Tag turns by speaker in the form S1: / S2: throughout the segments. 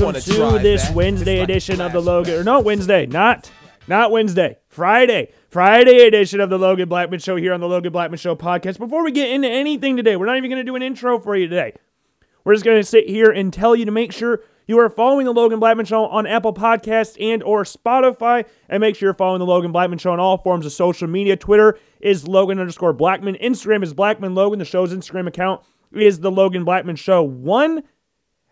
S1: welcome to this
S2: that.
S1: Wednesday
S2: like
S1: edition of the. Logan. Or no, Wednesday, not not Wednesday, Friday, Friday edition of the Logan Blackman Show here on the Logan Blackman Show podcast. Before we get into anything today, we're not even going to do an intro for you today. We're just going to sit here and tell you to make sure you are following the Logan Blackman Show on Apple Podcasts and or Spotify, and make sure you're following the Logan Blackman Show on all forms of social media. Twitter is Logan underscore Blackman. Instagram is Blackman Logan. The show's Instagram account is the Logan Blackman Show one.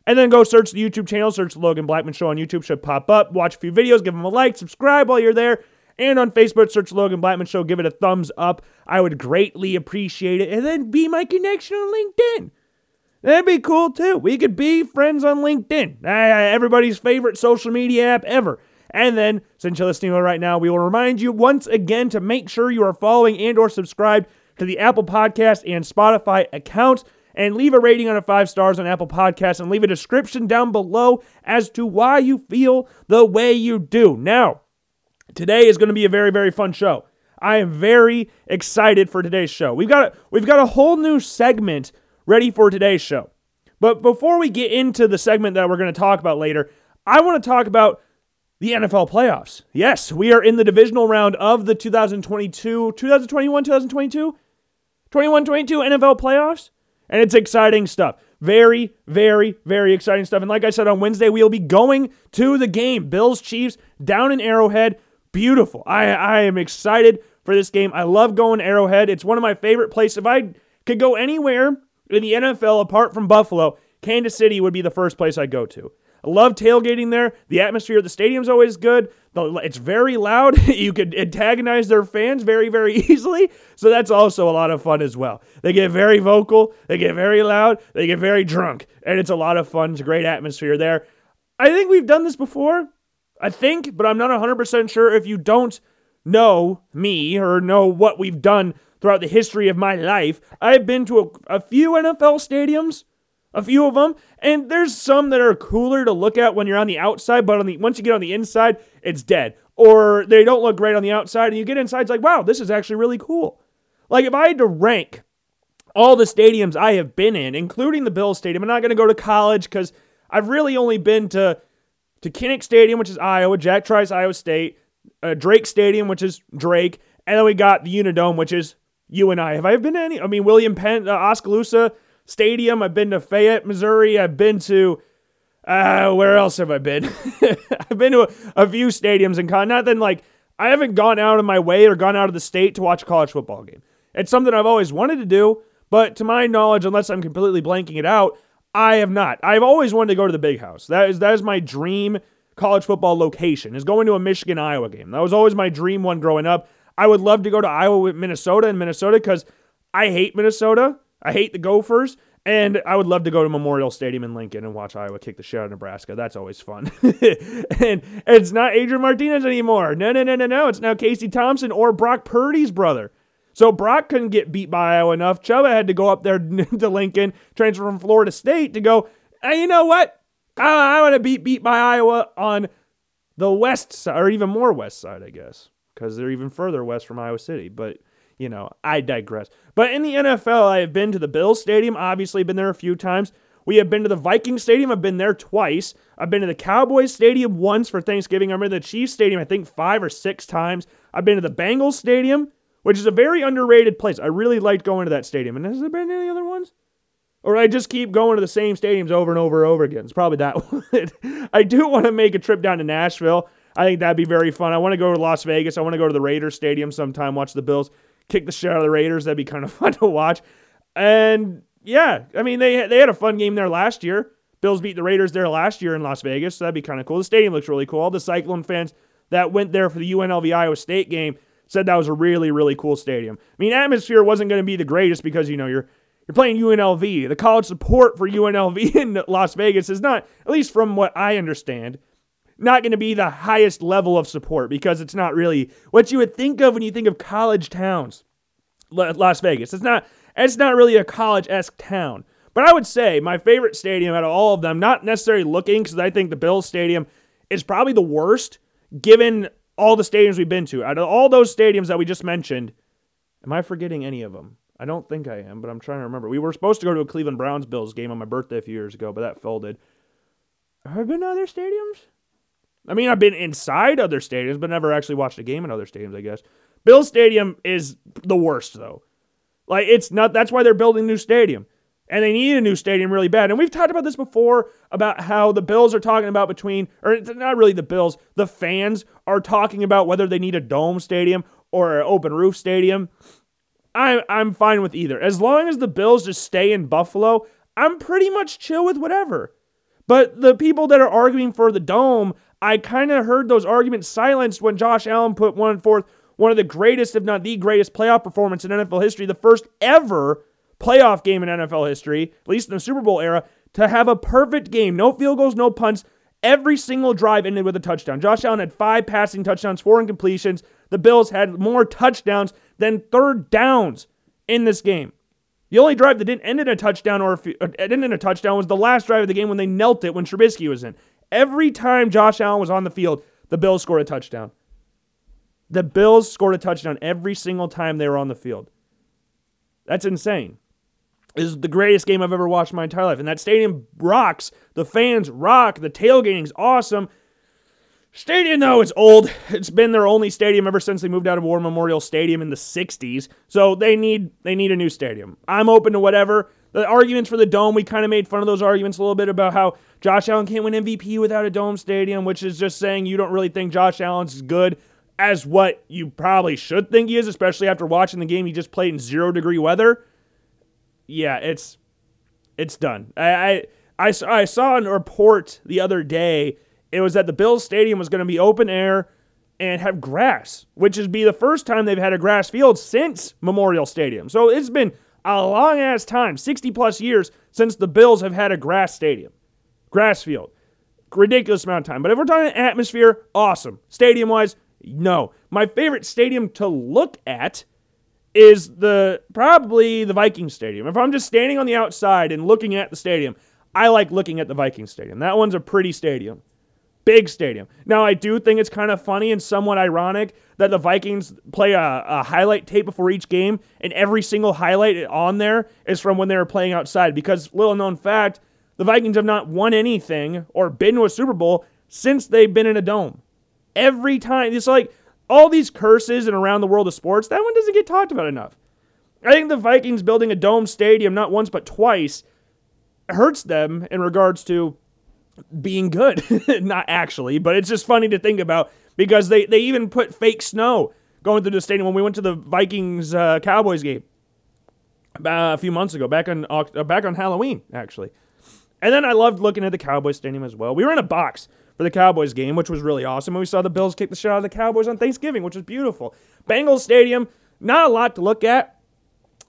S1: And then go search the YouTube channel, search the Logan Blackman Show on YouTube, should pop up. Watch a few videos, give them a like, subscribe while you're there. And on Facebook, search Logan Blackman Show, give it a thumbs up. I would greatly appreciate it. And then be my connection on LinkedIn. That'd be cool too. We could be friends on LinkedIn, uh, everybody's favorite social media app ever. And then, since you're listening right now, we will remind you once again to make sure you are following and or subscribed to the Apple Podcast and Spotify accounts and leave a rating on a five stars on Apple Podcasts and leave a description down below as to why you feel the way you do. Now, today is going to be a very very fun show. I am very excited for today's show. We've got a, we've got a whole new segment ready for today's show. But before we get into the segment that we're going to talk about later, I want to talk about the NFL playoffs. Yes, we are in the divisional round of the 2022 2021 2022 21 22 NFL playoffs. And it's exciting stuff. Very, very, very exciting stuff. And like I said on Wednesday, we'll be going to the game. Bills Chiefs down in Arrowhead. Beautiful. I, I am excited for this game. I love going to Arrowhead. It's one of my favorite places. If I could go anywhere in the NFL apart from Buffalo, Kansas City would be the first place I'd go to. I love tailgating there. The atmosphere of the stadium's always good. It's very loud. You could antagonize their fans very, very easily. So that's also a lot of fun as well. They get very vocal, they get very loud, they get very drunk, and it's a lot of fun. It's a great atmosphere there. I think we've done this before. I think, but I'm not 100% sure if you don't know me or know what we've done throughout the history of my life. I've been to a, a few NFL stadiums a few of them and there's some that are cooler to look at when you're on the outside but on the once you get on the inside it's dead. Or they don't look great on the outside and you get inside it's like wow this is actually really cool. Like if i had to rank all the stadiums i have been in including the Bill stadium i'm not going to go to college because i've really only been to to kinnick stadium which is iowa Jack Trice iowa state uh, drake stadium which is drake and then we got the unidome which is UNI. Have i been to any i mean william penn uh, oskaloosa Stadium. I've been to Fayette, Missouri. I've been to uh, where else have I been? I've been to a, a few stadiums in con. Nothing like I haven't gone out of my way or gone out of the state to watch a college football game. It's something I've always wanted to do, but to my knowledge, unless I'm completely blanking it out, I have not. I've always wanted to go to the big house. That is that is my dream college football location. Is going to a Michigan Iowa game. That was always my dream one growing up. I would love to go to Iowa with Minnesota and Minnesota because I hate Minnesota. I hate the Gophers. And I would love to go to Memorial Stadium in Lincoln and watch Iowa kick the shit out of Nebraska. That's always fun. and it's not Adrian Martinez anymore. No, no, no, no, no. It's now Casey Thompson or Brock Purdy's brother. So Brock couldn't get beat by Iowa enough. Chubba had to go up there to Lincoln, transfer from Florida State to go, hey, you know what? I, I want to beat beat by Iowa on the west side, or even more west side, I guess, because they're even further west from Iowa City. But you know, I digress. But in the NFL, I have been to the Bills Stadium, obviously, been there a few times. We have been to the Vikings Stadium. I've been there twice. I've been to the Cowboys Stadium once for Thanksgiving. I've been to the Chiefs Stadium, I think, five or six times. I've been to the Bengals Stadium, which is a very underrated place. I really liked going to that stadium. And has there been any other ones? Or I just keep going to the same stadiums over and over and over again. It's probably that one. I do want to make a trip down to Nashville. I think that'd be very fun. I want to go to Las Vegas. I want to go to the Raiders Stadium sometime, watch the Bills kick the shit out of the Raiders. That'd be kind of fun to watch. And yeah, I mean they they had a fun game there last year. Bills beat the Raiders there last year in Las Vegas. So that'd be kind of cool. The stadium looks really cool. All the Cyclone fans that went there for the UNLV Iowa State game said that was a really really cool stadium. I mean, atmosphere wasn't going to be the greatest because you know you're you're playing UNLV. The college support for UNLV in Las Vegas is not, at least from what I understand, not going to be the highest level of support because it's not really what you would think of when you think of college towns. Las Vegas. It's not it's not really a college-esque town. But I would say my favorite stadium out of all of them, not necessarily looking because I think the Bills Stadium is probably the worst given all the stadiums we've been to. Out of all those stadiums that we just mentioned, am I forgetting any of them? I don't think I am, but I'm trying to remember. We were supposed to go to a Cleveland Browns Bills game on my birthday a few years ago, but that folded. Have I been to other stadiums? I mean, I've been inside other stadiums, but never actually watched a game in other stadiums, I guess. Bill Stadium is the worst, though. Like, it's not, that's why they're building a new stadium. And they need a new stadium really bad. And we've talked about this before about how the Bills are talking about between, or not really the Bills, the fans are talking about whether they need a dome stadium or an open roof stadium. I, I'm fine with either. As long as the Bills just stay in Buffalo, I'm pretty much chill with whatever. But the people that are arguing for the dome, I kind of heard those arguments silenced when Josh Allen put one forth one of the greatest, if not the greatest, playoff performance in NFL history, the first ever playoff game in NFL history, at least in the Super Bowl era, to have a perfect game. No field goals, no punts. Every single drive ended with a touchdown. Josh Allen had five passing touchdowns, four incompletions. The Bills had more touchdowns than third downs in this game. The only drive that didn't end in a touchdown or uh, ended in a touchdown was the last drive of the game when they knelt it when Trubisky was in. Every time Josh Allen was on the field, the Bills scored a touchdown. The Bills scored a touchdown every single time they were on the field. That's insane. This is the greatest game I've ever watched in my entire life. And that stadium rocks. The fans rock. The tailgating's awesome. Stadium, though, it's old. It's been their only stadium ever since they moved out of War Memorial Stadium in the 60s. So they need they need a new stadium. I'm open to whatever. The arguments for the dome, we kind of made fun of those arguments a little bit about how Josh Allen can't win MVP without a dome stadium, which is just saying you don't really think Josh Allen's as good as what you probably should think he is, especially after watching the game he just played in zero degree weather. Yeah, it's it's done. I I, I, I saw a report the other day it was that the Bills Stadium was going to be open air and have grass, which would be the first time they've had a grass field since Memorial Stadium. So it's been a long ass time, 60 plus years, since the Bills have had a grass stadium, grass field. Ridiculous amount of time. But if we're talking atmosphere, awesome. Stadium wise, no. My favorite stadium to look at is the probably the Viking Stadium. If I'm just standing on the outside and looking at the stadium, I like looking at the Viking Stadium. That one's a pretty stadium. Big stadium. Now, I do think it's kind of funny and somewhat ironic that the Vikings play a, a, highlight tape before each game, and every single highlight on there is from when they were playing outside. Because, little known fact, the Vikings have not won anything or been to a Super Bowl since they've been in a dome. Every time. It's like all these curses and around the world of sports, that one doesn't get talked about enough. I think the Vikings building a dome stadium not once but twice hurts them in regards to being good. Not actually, but it's just funny to think about because they, they even put fake snow going through the stadium when we went to the Vikings uh, Cowboys game a few months ago, back on uh, back on Halloween actually. And then I loved looking at the Cowboys stadium as well. We were in a box for the Cowboys game, which was really awesome. And we saw the Bills kick the shit out of the Cowboys on Thanksgiving, which was beautiful. Bengals Stadium, not a lot to look at,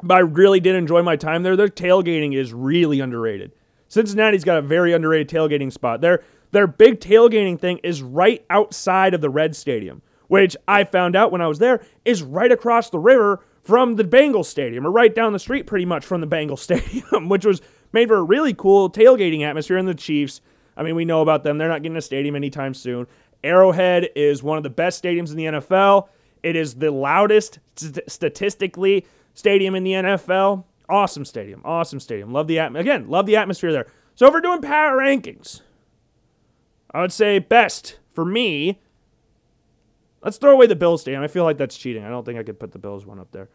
S1: but I really did enjoy my time there. Their tailgating is really underrated. Cincinnati's got a very underrated tailgating spot. Their their big tailgating thing is right outside of the Red Stadium, which I found out when I was there is right across the river from the Bengals Stadium, or right down the street pretty much from the Bengals Stadium, which was made for a really cool tailgating atmosphere. And the Chiefs, I mean, we know about them. They're not getting a stadium anytime soon. Arrowhead is one of the best stadiums in the NFL. It is the loudest st- statistically stadium in the NFL. Awesome stadium. Awesome stadium. Love the atmosphere. Again, love the atmosphere there. So if we're doing power rankings, I would say best for me. Let's throw away the Bills stadium. I feel like that's cheating. I don't think I could put the Bills one up there.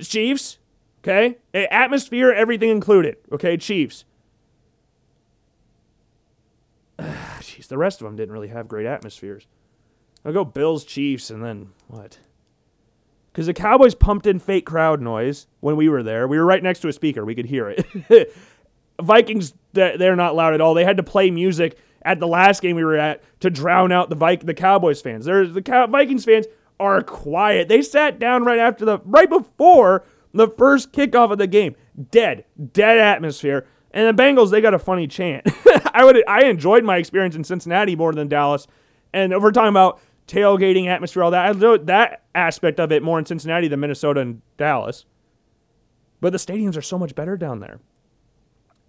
S1: Chiefs, okay? Atmosphere, everything included, okay? Chiefs. Jeez, the rest of them didn't really have great atmospheres. I'll go Bills, Chiefs, and then what? because the Cowboys pumped in fake crowd noise when we were there. We were right next to a speaker; we could hear it. Vikings, they're not loud at all. They had to play music at the last game we were at to drown out the Vi- the Cowboys fans. There's the Cow- Vikings fans are quiet. They sat down right after the right before the first kickoff of the game. Dead, dead atmosphere. And the Bengals, they got a funny chant. I would I enjoyed my experience in Cincinnati more than Dallas. And we're talking about tailgating atmosphere, all that. I know that aspect of it more in Cincinnati than Minnesota and Dallas. But the stadiums are so much better down there.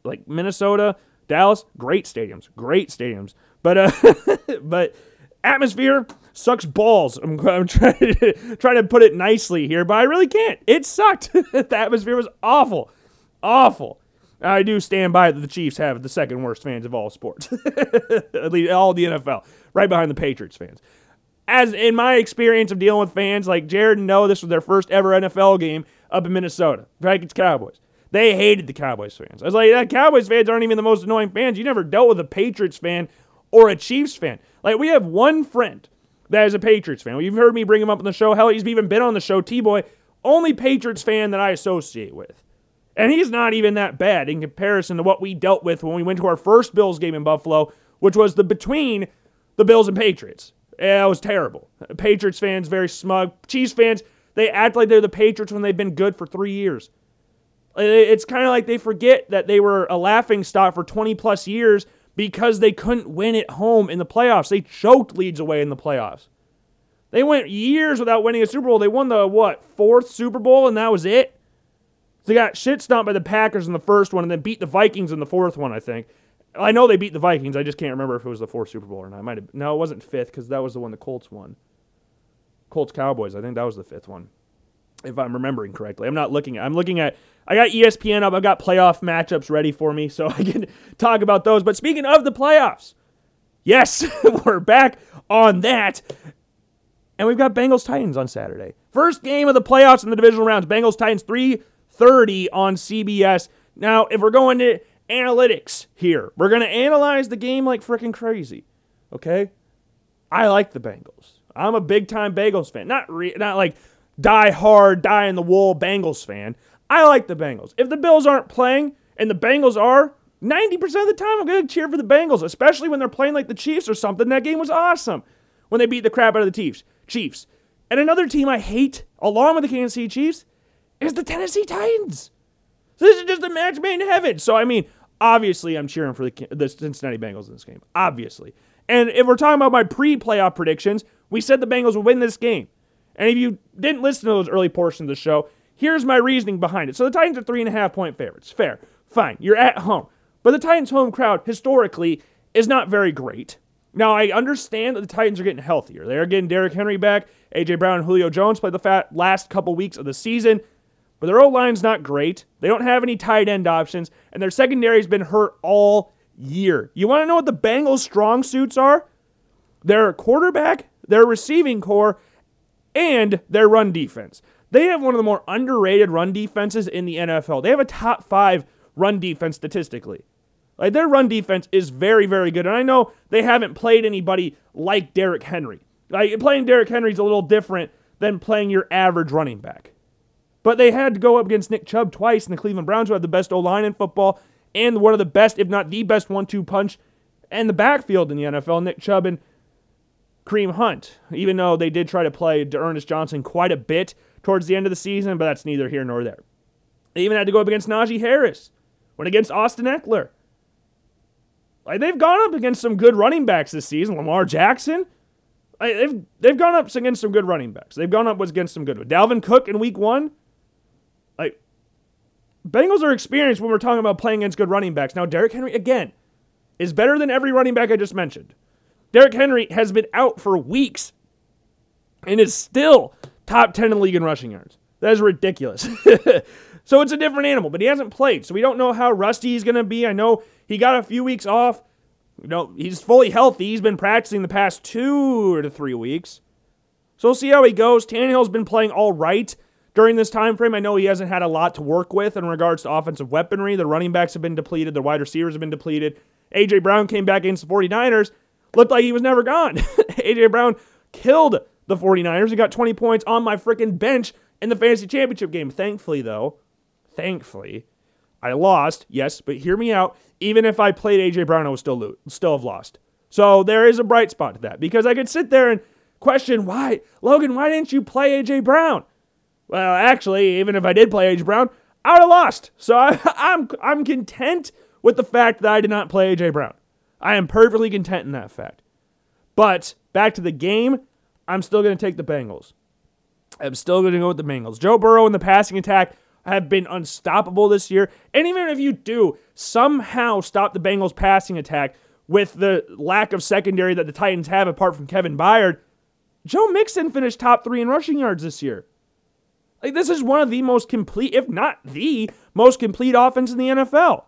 S1: Like Minnesota, Dallas, great stadiums, great stadiums. But uh, but atmosphere sucks balls. I'm, I'm trying to trying to put it nicely here, but I really can't. It sucked. the atmosphere was awful, awful. I do stand by that the Chiefs have the second worst fans of all sports, at least all the NFL, right behind the Patriots fans. As in my experience of dealing with fans like Jared and Noah, this was their first ever NFL game up in Minnesota. Vikings Cowboys. They hated the Cowboys fans. I was like, that Cowboys fans aren't even the most annoying fans. You never dealt with a Patriots fan or a Chiefs fan. Like we have one friend that is a Patriots fan. You've heard me bring him up on the show. Hell, he's even been on the show. T Boy, only Patriots fan that I associate with. And he's not even that bad in comparison to what we dealt with when we went to our first Bills game in Buffalo, which was the between the Bills and Patriots. Yeah, it was terrible. Patriots fans, very smug. Chiefs fans, they act like they're the Patriots when they've been good for three years. It's kind of like they forget that they were a laughing stock for 20 plus years because they couldn't win at home in the playoffs. They choked leads away in the playoffs. They went years without winning a Super Bowl. They won the, what, fourth Super Bowl, and that was it? They got shit stomped by the Packers in the first one and then beat the Vikings in the fourth one, I think. I know they beat the Vikings. I just can't remember if it was the fourth Super Bowl or not. I might have. No, it wasn't fifth because that was the one the Colts won. Colts Cowboys. I think that was the fifth one, if I'm remembering correctly. I'm not looking at. I'm looking at. I got ESPN up. I've got playoff matchups ready for me, so I can talk about those. But speaking of the playoffs, yes, we're back on that. And we've got Bengals Titans on Saturday. First game of the playoffs in the divisional rounds. Bengals Titans 3:30 on CBS. Now, if we're going to analytics here. We're going to analyze the game like freaking crazy. Okay? I like the Bengals. I'm a big time Bengals fan. Not re- not like die hard, die in the wool Bengals fan. I like the Bengals. If the Bills aren't playing and the Bengals are, 90% of the time I'm going to cheer for the Bengals, especially when they're playing like the Chiefs or something. That game was awesome when they beat the crap out of the Chiefs. Chiefs. And another team I hate, along with the Kansas City Chiefs, is the Tennessee Titans. So this is just a match made in heaven. So I mean, Obviously, I'm cheering for the, the Cincinnati Bengals in this game. Obviously. And if we're talking about my pre playoff predictions, we said the Bengals would win this game. And if you didn't listen to those early portions of the show, here's my reasoning behind it. So the Titans are three and a half point favorites. Fair. Fine. You're at home. But the Titans' home crowd, historically, is not very great. Now, I understand that the Titans are getting healthier. They're getting Derrick Henry back. A.J. Brown and Julio Jones played the last couple weeks of the season. But their O line's not great. They don't have any tight end options, and their secondary's been hurt all year. You want to know what the Bengals' strong suits are? Their quarterback, their receiving core, and their run defense. They have one of the more underrated run defenses in the NFL. They have a top five run defense statistically. Like their run defense is very, very good. And I know they haven't played anybody like Derrick Henry. Like playing Derrick Henry is a little different than playing your average running back. But they had to go up against Nick Chubb twice, and the Cleveland Browns, who have the best O line in football and one of the best, if not the best, one two punch and the backfield in the NFL, Nick Chubb and Kareem Hunt, even though they did try to play Ernest Johnson quite a bit towards the end of the season, but that's neither here nor there. They even had to go up against Najee Harris, went against Austin Ekeler. Like they've gone up against some good running backs this season. Lamar Jackson, like they've they've gone up against some good running backs. They've gone up against some good. Dalvin Cook in Week One, like, Bengals are experienced when we're talking about playing against good running backs. Now, Derrick Henry, again, is better than every running back I just mentioned. Derrick Henry has been out for weeks and is still top 10 in the league in rushing yards. That is ridiculous. so it's a different animal, but he hasn't played. So we don't know how rusty he's going to be. I know he got a few weeks off. You know, he's fully healthy. He's been practicing the past two to three weeks. So we'll see how he goes. Tannehill's been playing all right during this time frame. I know he hasn't had a lot to work with in regards to offensive weaponry. The running backs have been depleted, the wide receivers have been depleted. AJ Brown came back against the 49ers, looked like he was never gone. AJ Brown killed the 49ers. He got 20 points on my freaking bench in the fantasy championship game. Thankfully, though, thankfully, I lost. Yes, but hear me out. Even if I played AJ Brown, I would still lose, still have lost. So there is a bright spot to that because I could sit there and question why, Logan, why didn't you play AJ Brown? Well, actually, even if I did play AJ Brown, I would have lost. So I, I'm I'm content with the fact that I did not play AJ Brown. I am perfectly content in that fact. But back to the game, I'm still going to take the Bengals. I'm still going to go with the Bengals. Joe Burrow and the passing attack have been unstoppable this year. And even if you do somehow stop the Bengals passing attack with the lack of secondary that the Titans have apart from Kevin Byard, Joe Mixon finished top three in rushing yards this year. Like this is one of the most complete, if not the most complete offense in the NFL.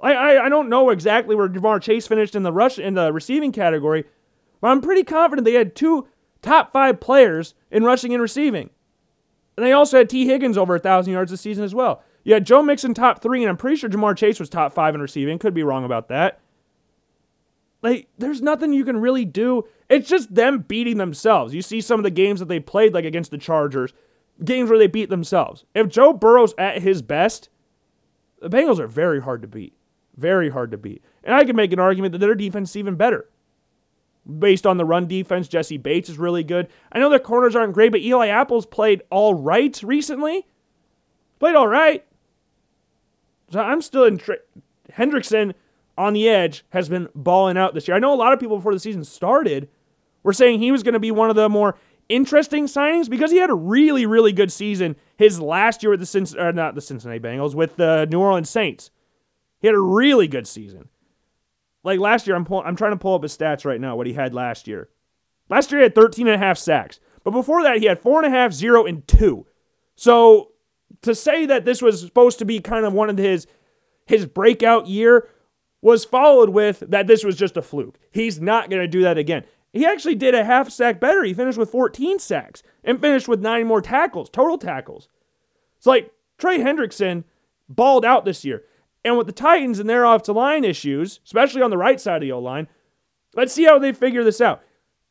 S1: I, I, I don't know exactly where Ja'Marr Chase finished in the rush in the receiving category, but I'm pretty confident they had two top five players in rushing and receiving. And they also had Tee Higgins over a thousand yards this season as well. You had Joe Mixon top three, and I'm pretty sure Ja'Marr Chase was top five in receiving. Could be wrong about that. Like, there's nothing you can really do. It's just them beating themselves. You see some of the games that they played, like against the Chargers, games where they beat themselves. If Joe Burrow's at his best, the Bengals are very hard to beat. Very hard to beat. And I can make an argument that their defense is even better. Based on the run defense, Jessie Bates is really good. I know their corners aren't great, but Eli Apple's played all right recently. Played all right. So I'm still in. Tra- Hendrickson on the edge has been balling out this year. I know a lot of people before the season started were saying he was going to be one of the more interesting signings because he had a really, really good season his last year with the Cincinnati, uh, not the Cincinnati Bengals, with the New Orleans Saints. He had a really good season. Like last year, I'm pull, I'm trying to pull up his stats right now. What he had last year. Last year he had 13 and a half sacks, but before that he had four and a half, zero, and two. So to say that this was supposed to be kind of one of his his breakout year was followed with that this was just a fluke. He's not going to do that again. He actually did a half sack better. He finished with 14 sacks and finished with nine more tackles, total tackles. It's like Trey Hendrickson balled out this year. And with the Titans and their offensive line issues, especially on the right side of the O line, let's see how they figure this out.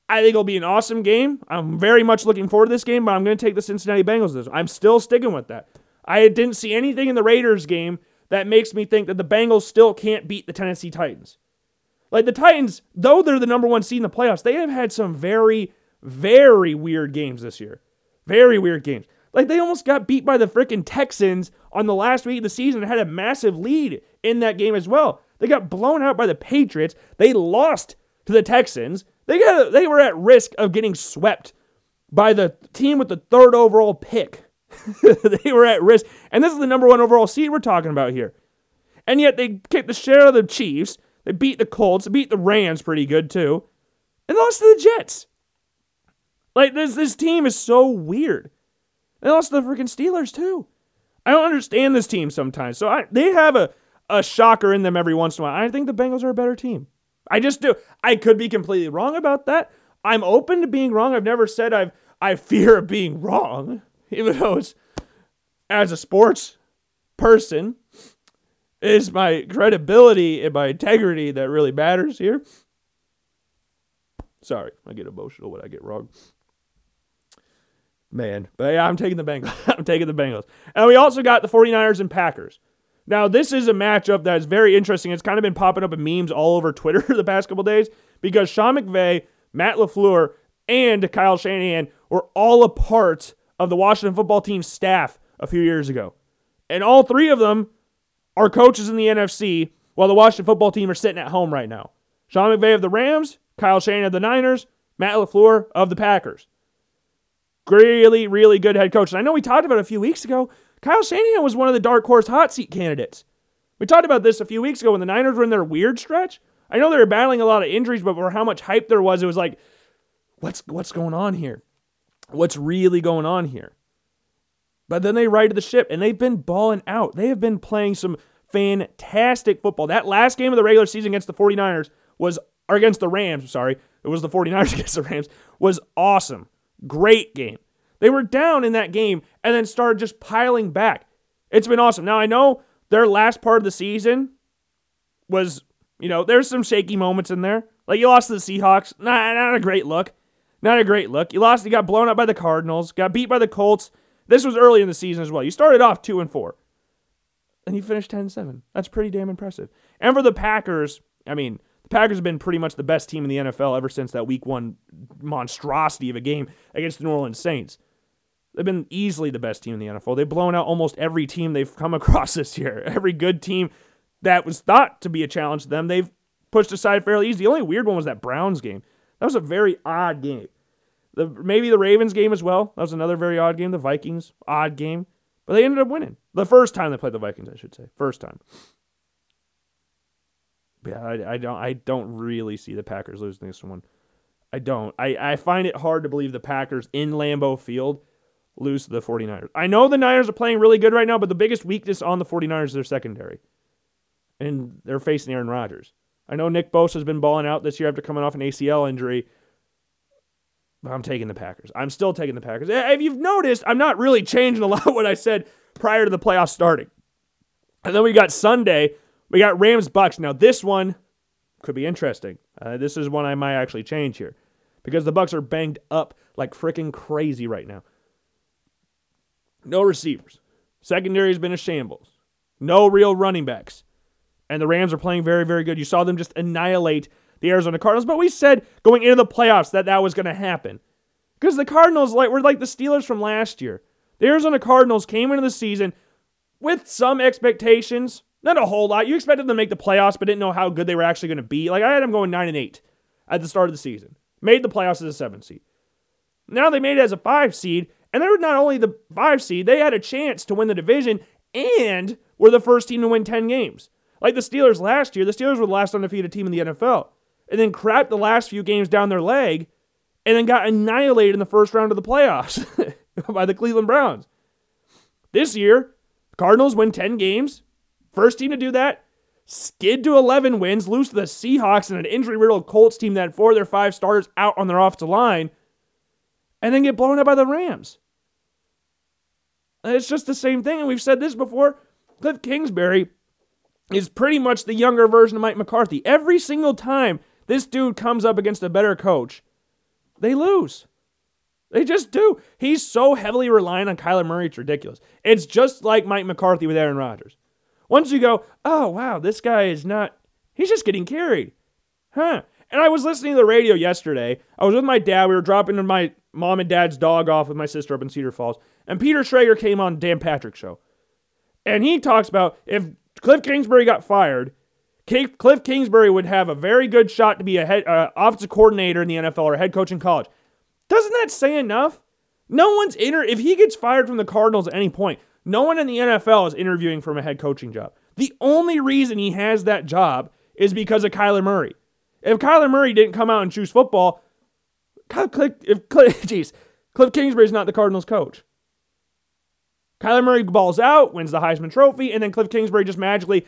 S1: I think it'll be an awesome game. I'm very much looking forward to this game, but I'm going to take the Cincinnati Bengals this. I'm still sticking with that. I didn't see anything in the Raiders game that makes me think that the Bengals still can't beat the Tennessee Titans. Like the Titans, though they're the number one seed in the playoffs, they have had some very, very weird games this year. Very weird games. Like they almost got beat by the freaking Texans on the last week of the season and had a massive lead in that game as well. They got blown out by the Patriots. They lost to the Texans. They got they were at risk of getting swept by the team with the third overall pick. they were at risk. And this is the number one overall seed we're talking about here. And yet they kicked the share of the Chiefs. They beat the Colts. They beat the Rams pretty good too. And lost to the Jets. Like this this team is so weird. They lost to the freaking Steelers too. I don't understand this team sometimes. So I, they have a, a shocker in them every once in a while. I think the Bengals are a better team. I just do. I could be completely wrong about that. I'm open to being wrong. I've never said I've I fear of being wrong, even though it's as a sports person, is my credibility and my integrity that really matters here. Sorry, I get emotional when I get wrong. Man, but yeah, I'm taking the Bengals. I'm taking the Bengals. And we also got the 49ers and Packers. Now, this is a matchup that is very interesting. It's kind of been popping up in memes all over Twitter the past couple days because Sean McVay, Matt LaFleur, and Kyle Shanahan were all a part of the Washington football team staff a few years ago. And all three of them are coaches in the NFC while the Washington football team are sitting at home right now. Sean McVay of the Rams, Kyle Shanahan of the Niners, Matt LaFleur of the Packers. Really, really good head coach. And I know we talked about a few weeks ago. Kyle Shanahan was one of the dark horse hot seat candidates. We talked about this a few weeks ago when the Niners were in their weird stretch. I know they were battling a lot of injuries, but for how much hype there was, it was like, what's what's going on here? What's really going on here? But then they righted the ship and they've been balling out. They have been playing some fantastic football. That last game of the regular season against the 49ers was or against the Rams, sorry. It was the 49ers against the Rams was awesome. Great game. They were down in that game and then started just piling back. It's been awesome. Now, I know their last part of the season was, you know, there's some shaky moments in there. Like you lost to the Seahawks. Not, not a great look. Not a great look. You lost, you got blown up by the Cardinals, got beat by the Colts. This was early in the season as well. You started off 2 and 4. And you finished 10-7. That's pretty damn impressive. And for the Packers, I mean, Packers have been pretty much the best team in the NFL ever since that week 1 monstrosity of a game against the New Orleans Saints. They've been easily the best team in the NFL. They've blown out almost every team they've come across this year. Every good team that was thought to be a challenge to them, they've pushed aside fairly easy. The only weird one was that Browns game. That was a very odd game. The maybe the Ravens game as well. That was another very odd game. The Vikings, odd game. But they ended up winning. The first time they played the Vikings, I should say. First time. Yeah, I, I don't I don't really see the Packers losing this one. I don't. I, I find it hard to believe the Packers in Lambeau Field lose to the 49ers. I know the Niners are playing really good right now, but the biggest weakness on the 49ers is their secondary. And they're facing Aaron Rodgers. I know Nick Bosa has been balling out this year after coming off an ACL injury. But I'm taking the Packers. I'm still taking the Packers. If you've noticed, I'm not really changing a lot what I said prior to the playoffs starting. And then we got Sunday. We got Rams Bucks. Now this one could be interesting. Uh, this is one I might actually change here because the Bucks are banged up like freaking crazy right now. No receivers. Secondary has been a shambles. No real running backs. And the Rams are playing very, very good. You saw them just annihilate the Arizona Cardinals, but we said going into the playoffs that that was going to happen. Because the Cardinals like were like the Steelers from last year. The Arizona Cardinals came into the season with some expectations, not a whole lot. You expected them to make the playoffs, but didn't know how good they were actually going to be. Like I had them going 9 and 8 at the start of the season. Made the playoffs as a 7 seed. Now they made it as a 5 seed, and they were not only the 5 seed, they had a chance to win the division and were the first team to win 10 games. Like the Steelers last year, the Steelers were the last undefeated team in the NFL and then crapped the last few games down their leg and then got annihilated in the first round of the playoffs by the Cleveland Browns. This year, Cardinals win 10 games. First team to do that. Skid to 11 wins, lose to the Seahawks and an injury riddled Colts team that had four of their five starters out on their offensive line, and then get blown up by the Rams. it's just the same thing. And we've said this before. Cliff Kingsbury is pretty much the younger version of Mike McCarthy. Every single time this dude comes up against a better coach, they lose. They just do. He's so heavily reliant on Kyler Murray, it's ridiculous. It's just like Mike McCarthy with Aaron Rodgers. Once you go, oh, wow, this guy is not, he's just getting carried. Huh. And I was listening to the radio yesterday. I was with my dad. We were dropping my mom and dad's dog off with my sister up in Cedar Falls. And Peter Schrager came on Dan Patrick show. And he talks about if Cliff Kingsbury got fired, Cliff Kingsbury would have a very good shot to be a head uh, offensive coordinator in the NFL or head coach in college. Doesn't that say enough? No one's inter if he gets fired from the Cardinals at any point, no one in the NFL is interviewing for a head coaching job. The only reason he has that job is because of Kyler Murray. If Kyler Murray didn't come out and choose football, Cliff, if geez, Cliff not the Cardinals coach. Kyler Murray balls out, wins the Heisman Trophy, and then Cliff Kingsbury just magically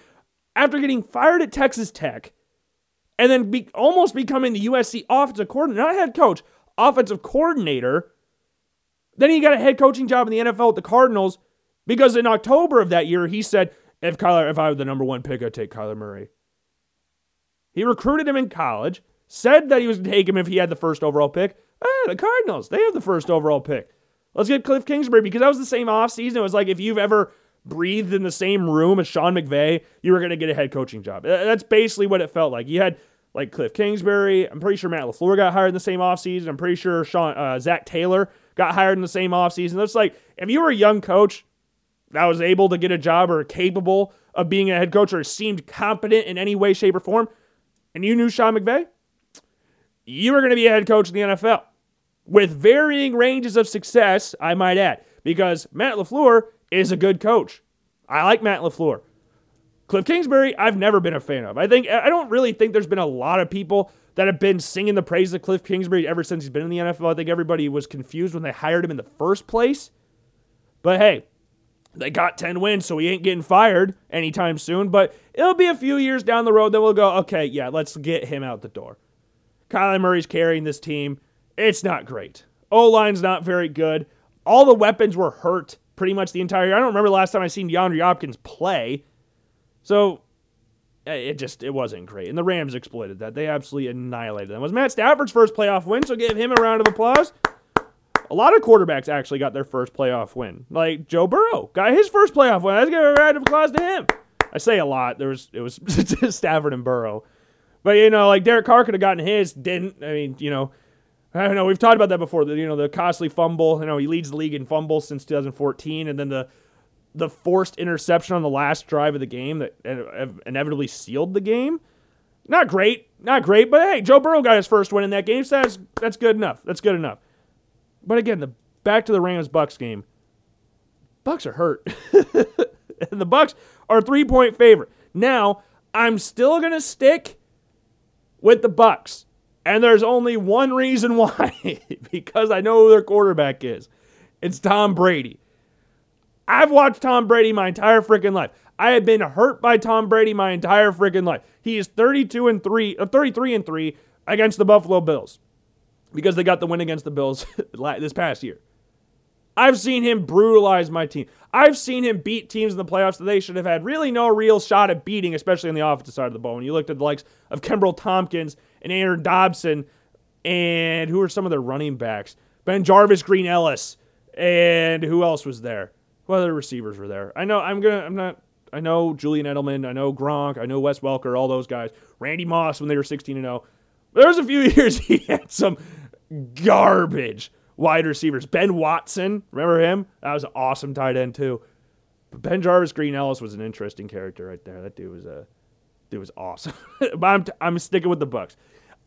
S1: after getting fired at Texas Tech and then be, almost becoming the USC offensive coordinator, not head coach, offensive coordinator. Then he got a head coaching job in the NFL at the Cardinals because in October of that year, he said, if Kyler, if I were the number one pick, I'd take Kyler Murray. He recruited him in college, said that he was going to take him if he had the first overall pick. Ah, the Cardinals, they have the first overall pick. Let's get Cliff Kingsbury because that was the same offseason. It was like if you've ever breathed in the same room as Sean McVay, you were going to get a head coaching job. That's basically what it felt like. You had like Cliff Kingsbury. I'm pretty sure Matt LaFleur got hired in the same offseason. I'm pretty sure Sean uh, Zac Taylor got hired in the same offseason. That's like if you were a young coach that was able to get a job or capable of being a head coach or seemed competent in any way, shape, or form, and you knew Sean McVay, you were going to be a head coach in the NFL with varying ranges of success, I might add, because Matt LaFleur is a good coach. I like Matt LaFleur. Cliff Kingsbury, I've never been a fan of. I think I don't really think there's been a lot of people that have been singing the praise of Cliff Kingsbury ever since he's been in the NFL. I think everybody was confused when they hired him in the first place. But hey, they got 10 wins, so he ain't getting fired anytime soon. But it'll be a few years down the road that we'll go, okay, yeah, let's get him out the door. Kyler Murray's carrying this team. It's not great. O line's not very good. All the weapons were hurt pretty much the entire year. I don't remember the last time I seen DeAndre Hopkins play. So eh, it just it wasn't great. And the Rams exploited that. They absolutely annihilated them. It was Matt Stafford's first playoff win, so give him a round of applause. A lot of quarterbacks actually got their first playoff win. Like Joe Burrow got his first playoff win. Let's give a round of applause to him. I say a lot. There was it was Stafford and Burrow. But you know, like Derek Carr could have gotten his, didn't. I mean, you know, I don't know. We've talked about that before. The, you know, the costly fumble. You know, he leads the league in fumbles since 2014, and then the the forced interception on the last drive of the game that inevitably sealed the game. Not great, not great, but hey, Joe Burrow got his first win in that game, so that's that's good enough. That's good enough. But again, the back to the Rams Bucks game. Bucks are hurt, and the Bucks are three point favorite. Now I'm still gonna stick with the Bucks. And there's only one reason why because I know who their quarterback is. It's Tom Brady. I've watched Tom Brady my entire freaking life. I have been hurt by Tom Brady my entire freaking life. He is 32 and 3, uh, 33 and 3 against the Buffalo Bills because they got the win against the Bills this past year. I've seen him brutalize my team. I've seen him beat teams in the playoffs that they should have had really no real shot at beating, especially on the offensive side of the ball. When you looked at the likes of Kenbrell Thompkins and Aaron Dobson, and who are some of their running backs? BenJarvus, Green Ellis, and who else was there? What other receivers were there? I know I'm gonna I'm not I know Julian Edelman, I know Gronk, I know Wes Welker, all those guys. Randy Moss when they were 16 and 0. There was a few years he had some garbage wide receivers. Ben Watson, remember him? That was an awesome tight end too. But BenJarvus Green Ellis was an interesting character right there. That dude was a dude was awesome. I'm t- I'm sticking with the Bucks.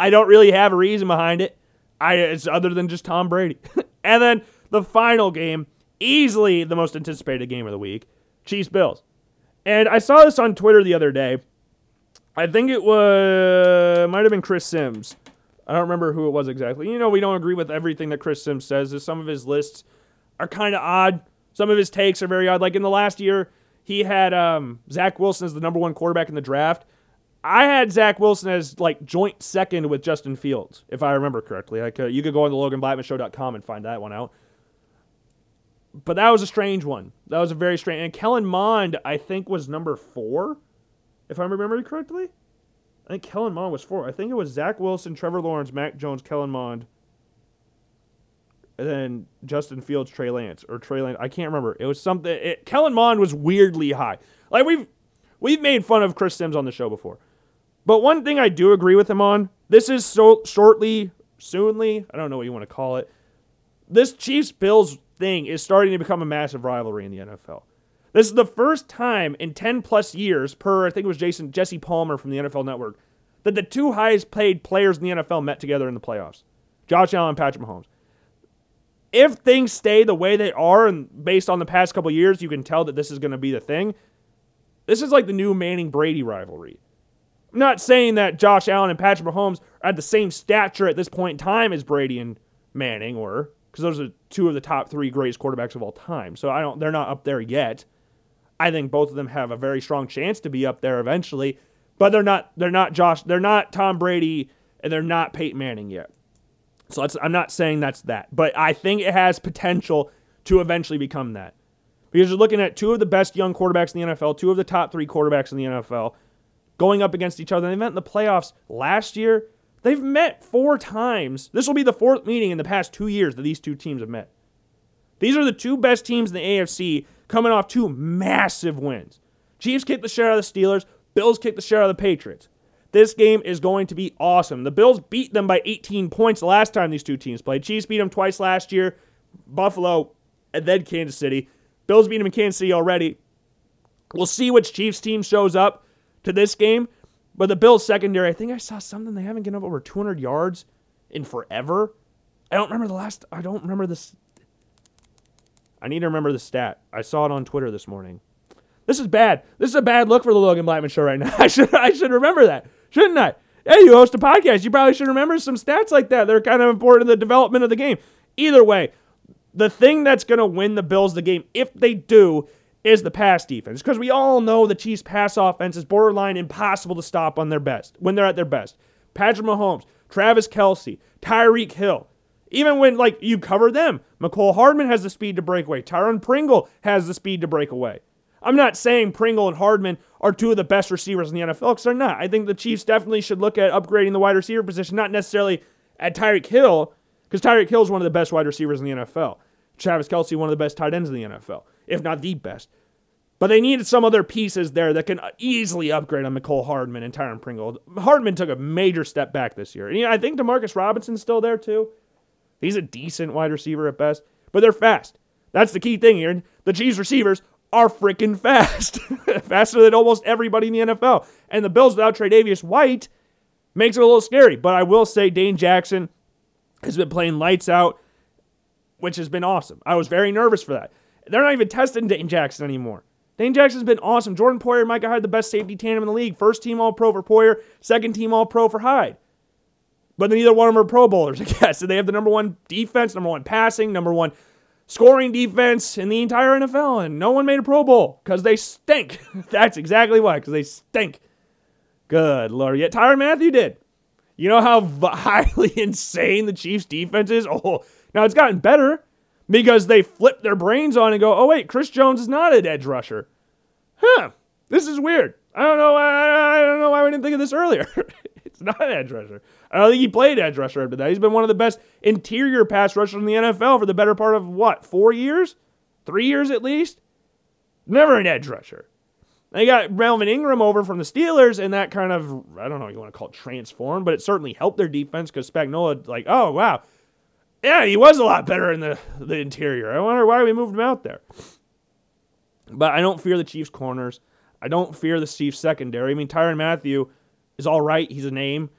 S1: I don't really have a reason behind it. I it's other than just Tom Brady. and then the final game, easily the most anticipated game of the week, Chiefs Bills. And I saw this on Twitter the other day. I think it was might have been Chris Sims. I don't remember who it was exactly. You know, we don't agree with everything that Chris Sims says. Some of his lists are kind of odd. Some of his takes are very odd. Like in the last year, he had um, Zach Wilson as the number one quarterback in the draft. I had Zach Wilson as like joint second with Justin Fields, if I remember correctly. Like uh, you could go on the LoganBlackmanShow.com and find that one out. But that was a strange one. That was a very strange. And Kellen Mond, I think, was number four, if I remember correctly. I think Kellen Mond was four. I think it was Zach Wilson, Trevor Lawrence, Mac Jones, Kellen Mond, and then Justin Fields, Trey Lance, or Trey Lance. I can't remember. It was something. It, Kellen Mond was weirdly high. Like we've we've made fun of Chris Sims on the show before, but one thing I do agree with him on. This is so shortly, soonly. I don't know what you want to call it. This Chiefs Bills thing is starting to become a massive rivalry in the NFL. This is the first time in 10 plus years, per I think it was Jason Jesse Palmer from the NFL Network, that the two highest paid players in the NFL met together in the playoffs. Josh Allen and Patrick Mahomes. If things stay the way they are, and based on the past couple years, you can tell that this is going to be the thing. This is like the new Manning Brady rivalry. I'm not saying that Josh Allen and Patrick Mahomes are at the same stature at this point in time as Brady and Manning were, because those are two of the top three greatest quarterbacks of all time. So I don't, they're not up there yet. I think both of them have a very strong chance to be up there eventually, but they're not they're not Josh, they're not Tom Brady and they're not Peyton Manning yet. So I'm not saying that's that, but I think it has potential to eventually become that. Because you're looking at two of the best young quarterbacks in the NFL, two of the top 3 quarterbacks in the NFL going up against each other. They met in the playoffs last year. They've met four times. This will be the fourth meeting in the past 2 years that these two teams have met. These are the two best teams in the AFC coming off two massive wins. Chiefs kicked the shit out of the Steelers, Bills kicked the shit out of the Patriots. This game is going to be awesome. The Bills beat them by 18 points last time these two teams played. Chiefs beat them twice last year, Buffalo, and then Kansas City. Bills beat them in Kansas City already. We'll see which Chiefs team shows up to this game. But the Bills secondary, I think I saw something. They haven't given up over 200 yards in forever. I don't remember the last. I don't remember this I need to remember the stat. I saw it on Twitter this morning. This is bad. This is a bad look for the Logan Blackman show right now. I should I should remember that, shouldn't I? Hey, you host a podcast. You probably should remember some stats like that. They're kind of important to the development of the game. Either way, the thing that's going to win the Bills the game, if they do, is the pass defense. Because we all know the Chiefs' pass offense is borderline impossible to stop on their best when they're at their best. Patrick Mahomes, Travis Kelce, Tyreek Hill. Even when like you cover them, Mecole Hardman has the speed to break away. Byron Pringle has the speed to break away. I'm not saying Pringle and Hardman are two of the best receivers in the NFL because they're not. I think the Chiefs definitely should look at upgrading the wide receiver position, not necessarily at Tyreek Hill, because Tyreek Hill is one of the best wide receivers in the NFL. Travis Kelce, one of the best tight ends in the NFL, if not the best. But they needed some other pieces there that can easily upgrade on Mecole Hardman and Byron Pringle. Hardman took a major step back this year. And I think Demarcus Robinson's still there too. He's a decent wide receiver at best, but they're fast. That's the key thing here. The Chiefs receivers are freaking fast, faster than almost everybody in the NFL. And the Bills without Tre'Davious White makes it a little scary. But I will say Dane Jackson has been playing lights out, which has been awesome. I was very nervous for that. They're not even testing Dane Jackson anymore. Dane Jackson's been awesome. Jordan Poyer and Micah Hyde, the best safety tandem in the league. First team All Pro for Poyer, second team All Pro for Hyde. But neither one of them are Pro Bowlers, I guess. So they have the number one defense, number one passing, number one scoring defense in the entire NFL, and no one made a Pro Bowl because they stink. That's exactly why, because they stink. Good lord. Yet Tyrann Mathieu did. You know how highly insane the Chiefs' defense is? Oh, now it's gotten better because they flip their brains on and go, oh, wait, Chris Jones is not an edge rusher. Huh, this is weird. I don't know. I, I don't know why we didn't think of this earlier. It's not an edge rusher. I don't think he played edge rusher after that. He's been one of the best interior pass rushers in the NFL for the better part of what, four years? Three years at least? Never an edge rusher. They got Melvin Ingram over from the Steelers, and that kind of, I don't know you want to call it, transform, but it certainly helped their defense because Spagnuolo, like, oh, wow. Yeah, he was a lot better in the, the interior. I wonder why we moved him out there. But I don't fear the Chiefs' corners. I don't fear the Chiefs' secondary. I mean, Tyrann Mathieu is all right. He's a name.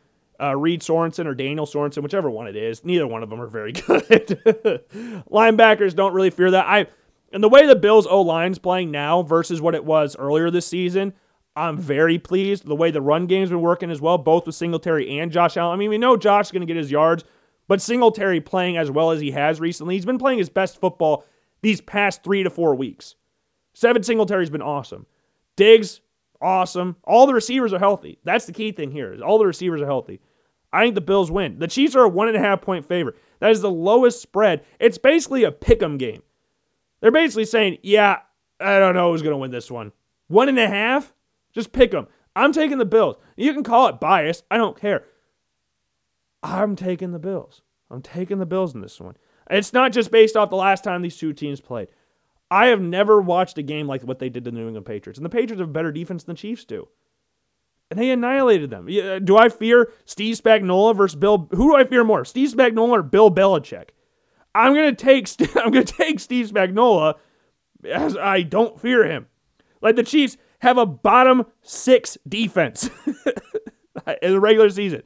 S1: Uh, Reed Sorensen or Daniel Sorensen, whichever one it is. Neither one of them are very good. Linebackers don't really fear that. I and the way the Bills O line's playing now versus what it was earlier this season, I'm very pleased. The way the run game's been working as well, both with Singletary and Josh Allen. I mean, we know Josh's going to get his yards, but Singletary playing as well as he has recently, he's been playing his best football these past three to four weeks. Devin Singletary's been awesome. Diggs, awesome. All the receivers are healthy. That's the key thing here. Is all the receivers are healthy. I think the Bills win. The Chiefs are a one and a half point favorite. That is the lowest spread. It's basically a pick 'em game. They're basically saying, yeah, I don't know who's going to win this one. One and a half? Just pick them. I'm taking the Bills. You can call it bias. I don't care. I'm taking the Bills. I'm taking the Bills in this one. It's not just based off the last time these two teams played. I have never watched a game like what they did to the New England Patriots. And the Patriots have a better defense than the Chiefs do. And they annihilated them. Do I fear Steve Spagnuolo versus Bill? Who do I fear more, Steve Spagnuolo or Bill Belichick? I'm gonna take I'm gonna take Steve Spagnuolo as I don't fear him. Like the Chiefs have a bottom six defense in the regular season.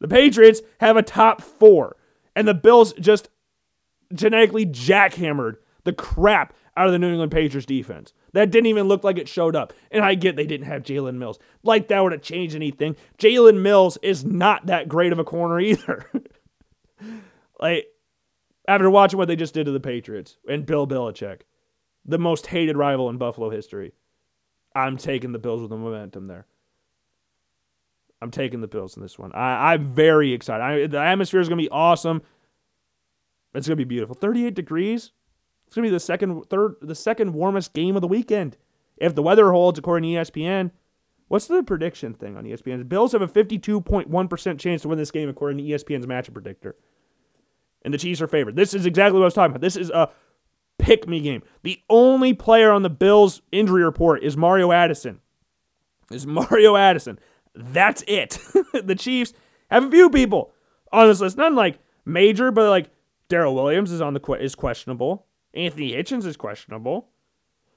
S1: The Patriots have a top four, and the Bills just genetically jackhammered the crap out of the New England Patriots defense. That didn't even look like it showed up. And I get they didn't have Jalen Mills. Like that would have changed anything. Jalen Mills is not that great of a corner either. like after watching what they just did to the Patriots and Bill Belichick, the most hated rival in Buffalo history. I'm taking the Bills with the momentum there. I'm taking the Bills in this one. I, I'm very excited. I, the atmosphere is going to be awesome. It's going to be beautiful. 38 degrees. It's going to be the second, third, the second warmest game of the weekend. If the weather holds, according to ESPN. What's the prediction thing on ESPN? The Bills have a 52.1% chance to win this game, according to ESPN's matchup predictor and the Chiefs are favored. This is exactly what I was talking about. This is a pick me game. The only player on the Bills injury report is Mario Addison. Is Mario Addison. That's it. the Chiefs have a few people on this list. None like major, but like Daryl Williams is on the is questionable. Anthony Hitchens is questionable.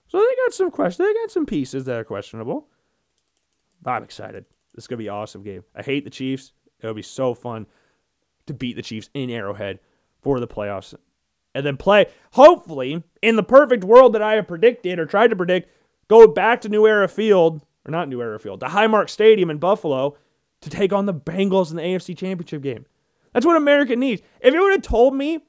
S1: So they got some questions. They got some pieces that are questionable. But I'm excited. This is gonna be an awesome game. I hate the Chiefs. It'll be so fun to beat the Chiefs in Arrowhead for the playoffs. And then play, hopefully, in the perfect world that I have predicted or tried to predict, go back to New Era Field, or not New Era Field, to Highmark Stadium in Buffalo to take on the Bengals in the AFC Championship game. That's what America needs. If you would have told me,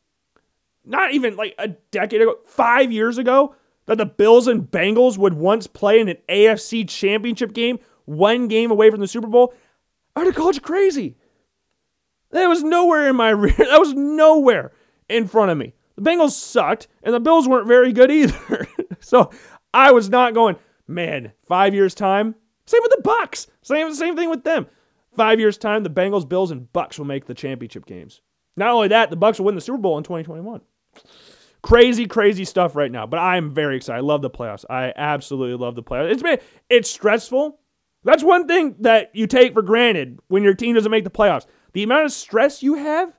S1: not even like a decade ago, five years ago, that the Bills and Bengals would once play in an AFC Championship game, one game away from the Super Bowl, I would have called you crazy. That was nowhere in my rear. That was nowhere in front of me. The Bengals sucked, and the Bills weren't very good either. so I was not going, man, five years time. Same with the Bucks. Same same thing with them. Five years time, the Bengals, Bills, and Bucks will make the championship games. Not only that, the Bucks will win the Super Bowl in 2021. Crazy, crazy stuff right now. But I'm very excited. I love the playoffs. I absolutely love the playoffs. It's been it's stressful. That's one thing that you take for granted when your team doesn't make the playoffs the amount of stress you have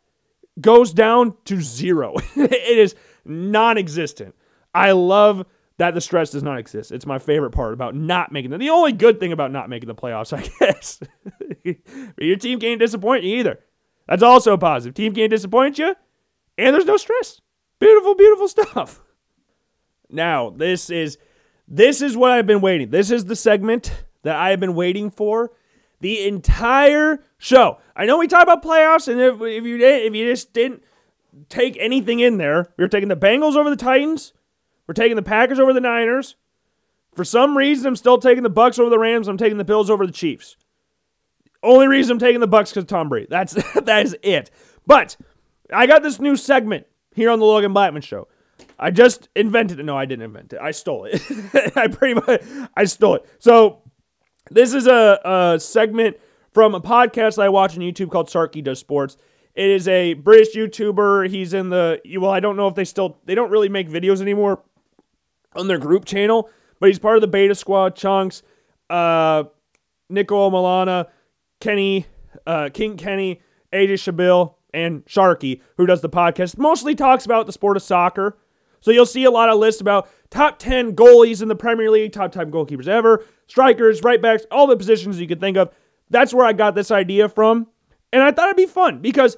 S1: goes down to zero. it is non existent. I love that the stress does not exist. It's my favorite part about not making the The only good thing about not making the playoffs, I guess. Your team can't disappoint you either. That's also positive. Team can't disappoint you, and there's no stress. Beautiful, beautiful stuff. Now, this is this is what I've been waiting. This is the segment that I have been waiting for the entire show. I know we talked about playoffs, and if, if you did, if you just didn't take anything in there. We were taking the Bengals over the Titans. We're taking the Packers over the Niners. For some reason, I'm still taking the Bucks over the Rams. I'm taking the Bills over the Chiefs. Only reason I'm taking the Bucks because Tom Brady. That's that is it. But I got this new segment here on the Logan Blackman Show. I just invented it. No, I didn't invent it. I stole it. I pretty much I stole it. So this is a, a segment from a podcast that I watch on YouTube called Sharky Does Sports. It is a British YouTuber. He's in the well, I don't know if they still they don't really make videos anymore on their group channel, but he's part of the Beta Squad. Chunkz, uh, Niko Omilana, Kenny, uh, King Kenny, AJ Shabeel, and Sharky, who does the podcast, mostly talks about the sport of soccer. So you'll see a lot of lists about top 10 goalies in the Premier League, top 10 goalkeepers ever, strikers, right backs, all the positions you could think of. That's where I got this idea from. And I thought it'd be fun because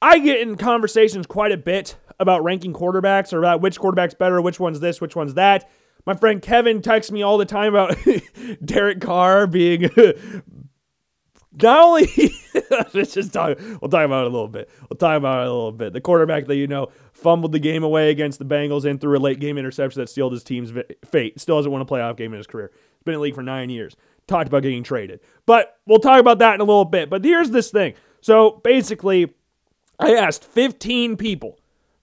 S1: I get in conversations quite a bit about ranking quarterbacks or about which quarterback's better, which one's this, which one's that. My friend Kevin texts me all the time about Derek Carr being not only let's just talk we'll talk about it a little bit. We'll talk about it a little bit. The quarterback that you know fumbled the game away against the Bengals and threw a late game interception that sealed his team's fate. Still hasn't won a playoff game in his career. He's been in the league for nine years. Talked about getting traded. But we'll talk about that in a little bit. But here's this thing. So basically, I asked 15 people,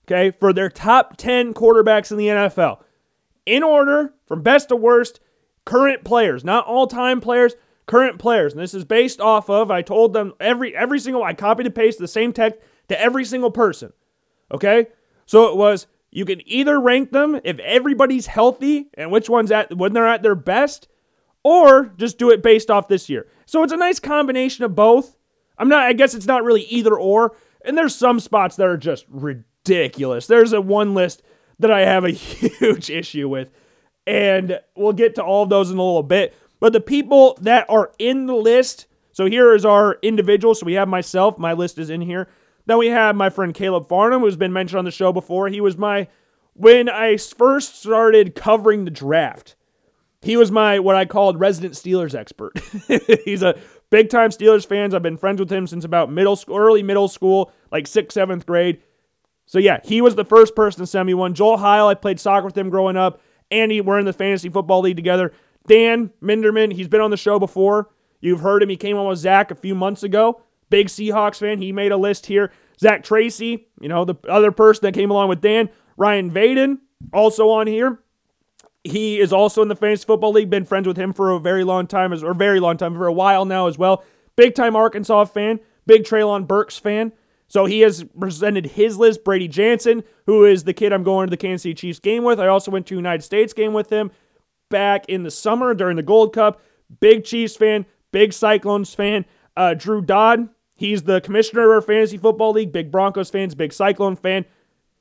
S1: okay, for their top 10 quarterbacks in the NFL. In order, from best to worst, current players, not all-time players, current players. And this is based off of I told them every every single I copied and pasted the same text to every single person. Okay? So it was you can either rank them if everybody's healthy and which one's at when they're at their best, or just do it based off this year. So it's a nice combination of both. I'm not I guess it's not really either or. And there's some spots that are just ridiculous. There's a one list that I have a huge issue with. And we'll get to all of those in a little bit. But the people that are in the list, so here is our individual. So we have myself, my list is in here. Then we have my friend Caleb Farnham, who's been mentioned on the show before. He was my, when I first started covering the draft, he was my, what I called resident Steelers expert. He's a big time Steelers fan. I've been friends with him since about middle school, early middle school, like sixth, seventh grade. So yeah, he was the first person to send me one. Joel Heil, I played soccer with him growing up. Andy, we're in the fantasy football league together. Dan Minderman, he's been on the show before. You've heard him. He came on with Zach a few months ago. Big Seahawks fan. He made a list here. Zach Tracy, you know, the other person that came along with Dan. Ryan Vaden, also on here. He is also in the Fantasy Football League. Been friends with him for a very long time, or very long time, for a while now as well. Big time Arkansas fan. Big Treylon Burks fan. So he has presented his list. Brady Jansen, who is the kid I'm going to the Kansas City Chiefs game with. I also went to United States game with him back in the summer during the Gold Cup. Big Chiefs fan, big Cyclones fan. Uh, Drew Dodd, he's the commissioner of our fantasy football league. Big Broncos fans, big Cyclone fan.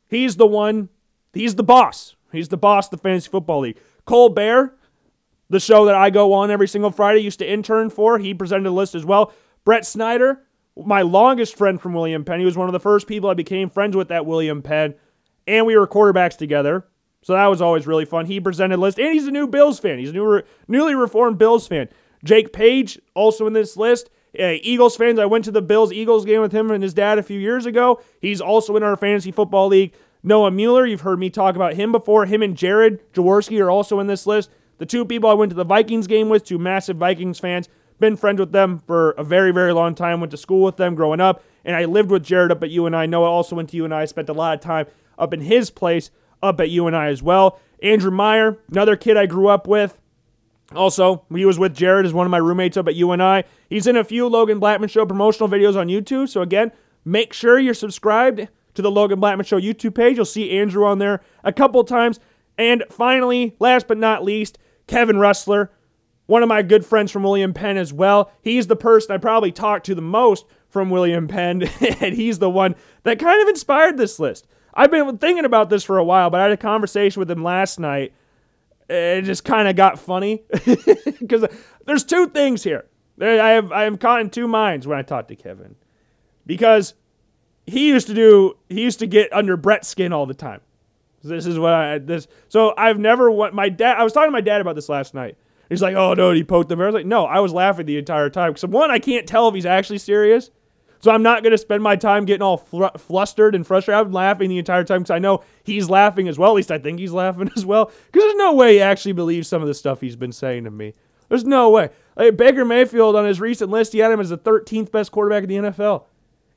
S1: He's the one, he's the boss. He's the boss of the fantasy football league. Cole Bear, the show that I go on every single Friday, used to intern for. He presented a list as well. Brett Snyder, my longest friend from William Penn. He was one of the first people I became friends with at William Penn. And we were quarterbacks together. So that was always really fun. He presented list, and he's a new Bills fan. He's a new, newly reformed Bills fan. Jake Page, also in this list. Uh, Eagles fans, I went to the Bills Eagles game with him and his dad a few years ago. He's also in our fantasy football league. Noah Mueller, you've heard me talk about him before. Him and Jared Jaworski are also in this list. The two people I went to the Vikings game with, two massive Vikings fans. Been friends with them for a very, very long time. Went to school with them growing up. And I lived with Jared up at UNI. Noah also went to UNI. Spent a lot of time up in his place up at UNI as well. Andrew Meyer, another kid I grew up with. Also, he was with Jared as one of my roommates up at UNI. He's in a few Logan Blackman Show promotional videos on YouTube. So, again, make sure you're subscribed to the Logan Blackman Show YouTube page. You'll see Andrew on there a couple times. And finally, last but not least, Kevin Rustler, one of my good friends from William Penn as well. He's the person I probably talked to the most from William Penn, and he's the one that kind of inspired this list. I've been thinking about this for a while, but I had a conversation with him last night. It just kind of got funny because there's two things here. I have I am caught in two minds when I talk to Kevin because he used to do he used to get under Brett's skin all the time. This is what I this so I've never what my dad I was talking to my dad about this last night. He's like, "Oh no, he poked the bear." I was like, "No, I was laughing the entire time." Because one, I can't tell if he's actually serious. So I'm not going to spend my time getting all fl- flustered and frustrated. I'm laughing the entire time because I know he's laughing as well. At least I think he's laughing as well. Because there's no way he actually believes some of the stuff he's been saying to me. There's no way. Like Baker Mayfield on his recent list, he had him as the 13th best quarterback in the NFL.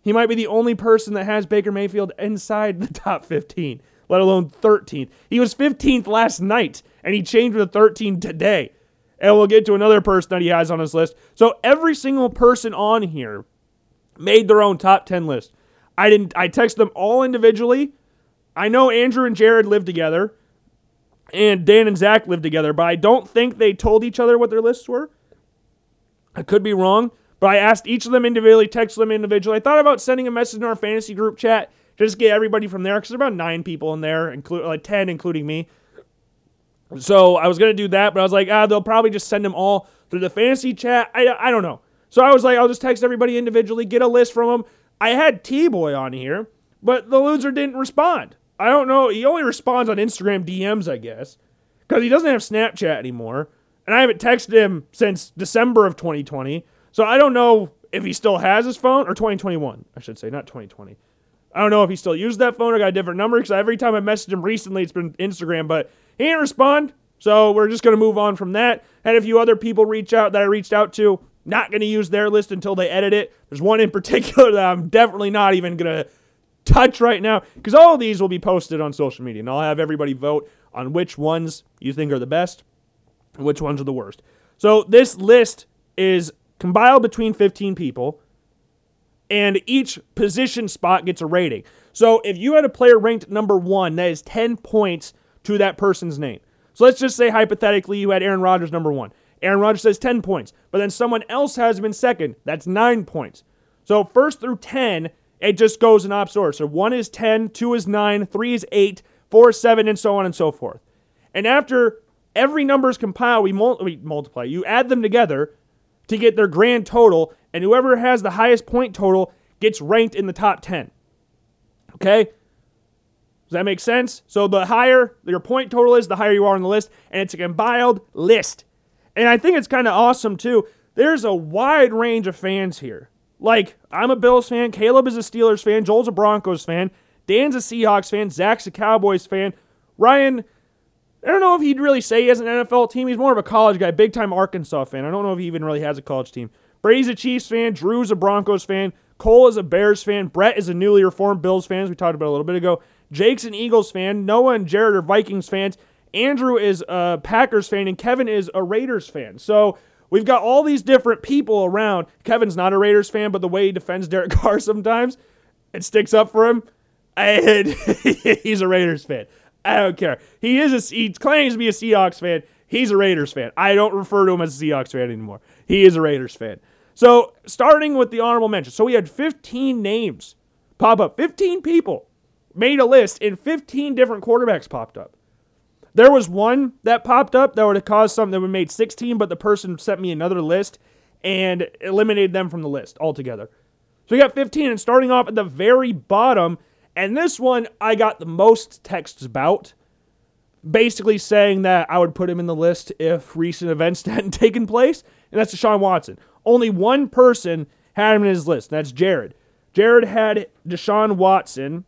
S1: He might be the only person that has Baker Mayfield inside the top 15, let alone 13th. He was 15th last night, and he changed to 13 today. And we'll get to another person that he has on his list. So every single person on here made their own top 10 list. I didn't I texted them all individually. I know Andrew and Jared live together and Dan and Zach live together, but I don't think they told each other what their lists were. I could be wrong, but I asked each of them individually, texted them individually. I thought about sending a message in our fantasy group chat, just get everybody from there, because there's about nine people in there, include like ten, including me. So I was gonna do that, but I was like, ah, they'll probably just send them all through the fantasy chat. I, I don't know. So I was like, I'll just text everybody individually, get a list from them. I had T Boy on here, but the loser didn't respond. I don't know. He only responds on Instagram DMs, I guess, because he doesn't have Snapchat anymore. And I haven't texted him since December of 2020. So I don't know if he still has his phone or 2021, I should say, not 2020. I don't know if he still used that phone or got a different number because every time I messaged him recently, it's been Instagram, but he didn't respond. So we're just going to move on from that. Had a few other people reach out that I reached out to. Not going to use their list until they edit it. There's one in particular that I'm definitely not even going to touch right now because all of these will be posted on social media and I'll have everybody vote on which ones you think are the best and which ones are the worst. So this list is compiled between 15 people and each position spot gets a rating. So if you had a player ranked number one, that is 10 points to that person's name. So let's just say hypothetically you had Aaron Rodgers number one. Aaron Rodgers says 10 points, but then someone else has him in second. That's nine points. So first through 10, it just goes in opposite order. So one is 10, two is 9, 3 is 8, 4 is 7, and so on and so forth. And after every number is compiled, we, mul- we multiply. You add them together to get their grand total, and whoever has the highest point total gets ranked in the top 10. Okay? Does that make sense? So the higher your point total is, the higher you are on the list, and it's a compiled list. And I think it's kind of awesome too. There's a wide range of fans here. Like, I'm a Bills fan, Caleb is a Steelers fan, Joel's a Broncos fan, Dan's a Seahawks fan, Zach's a Cowboys fan, Ryan, I don't know if he'd really say he has an NFL team. He's more of a college guy, big time Arkansas fan. I don't know if he even really has a college team. Brady's a Chiefs fan, Drew's a Broncos fan, Cole is a Bears fan, Brett is a newly reformed Bills fan, as we talked about a little bit ago. Jake's an Eagles fan, Noah and Jared are Vikings fans, Andrew is a Packers fan, and Kevin is a Raiders fan. So we've got all these different people around. Kevin's not a Raiders fan, but the way he defends Derek Carr sometimes, it sticks up for him. And he's a Raiders fan. I don't care. He is a, he claims to be a Seahawks fan. He's a Raiders fan. I don't refer to him as a Seahawks fan anymore. He is a Raiders fan. So starting with the honorable mention. So we had 15 names pop up. 15 people made a list and 15 different quarterbacks popped up. There was one that popped up that would have caused something that would have made 16, but the person sent me another list and eliminated them from the list altogether. So we got 15, and starting off at the very bottom, and this one I got the most texts about, basically saying that I would put him in the list if recent events hadn't taken place, and that's Deshaun Watson. Only one person had him in his list, and that's Jared. Jared had Deshaun Watson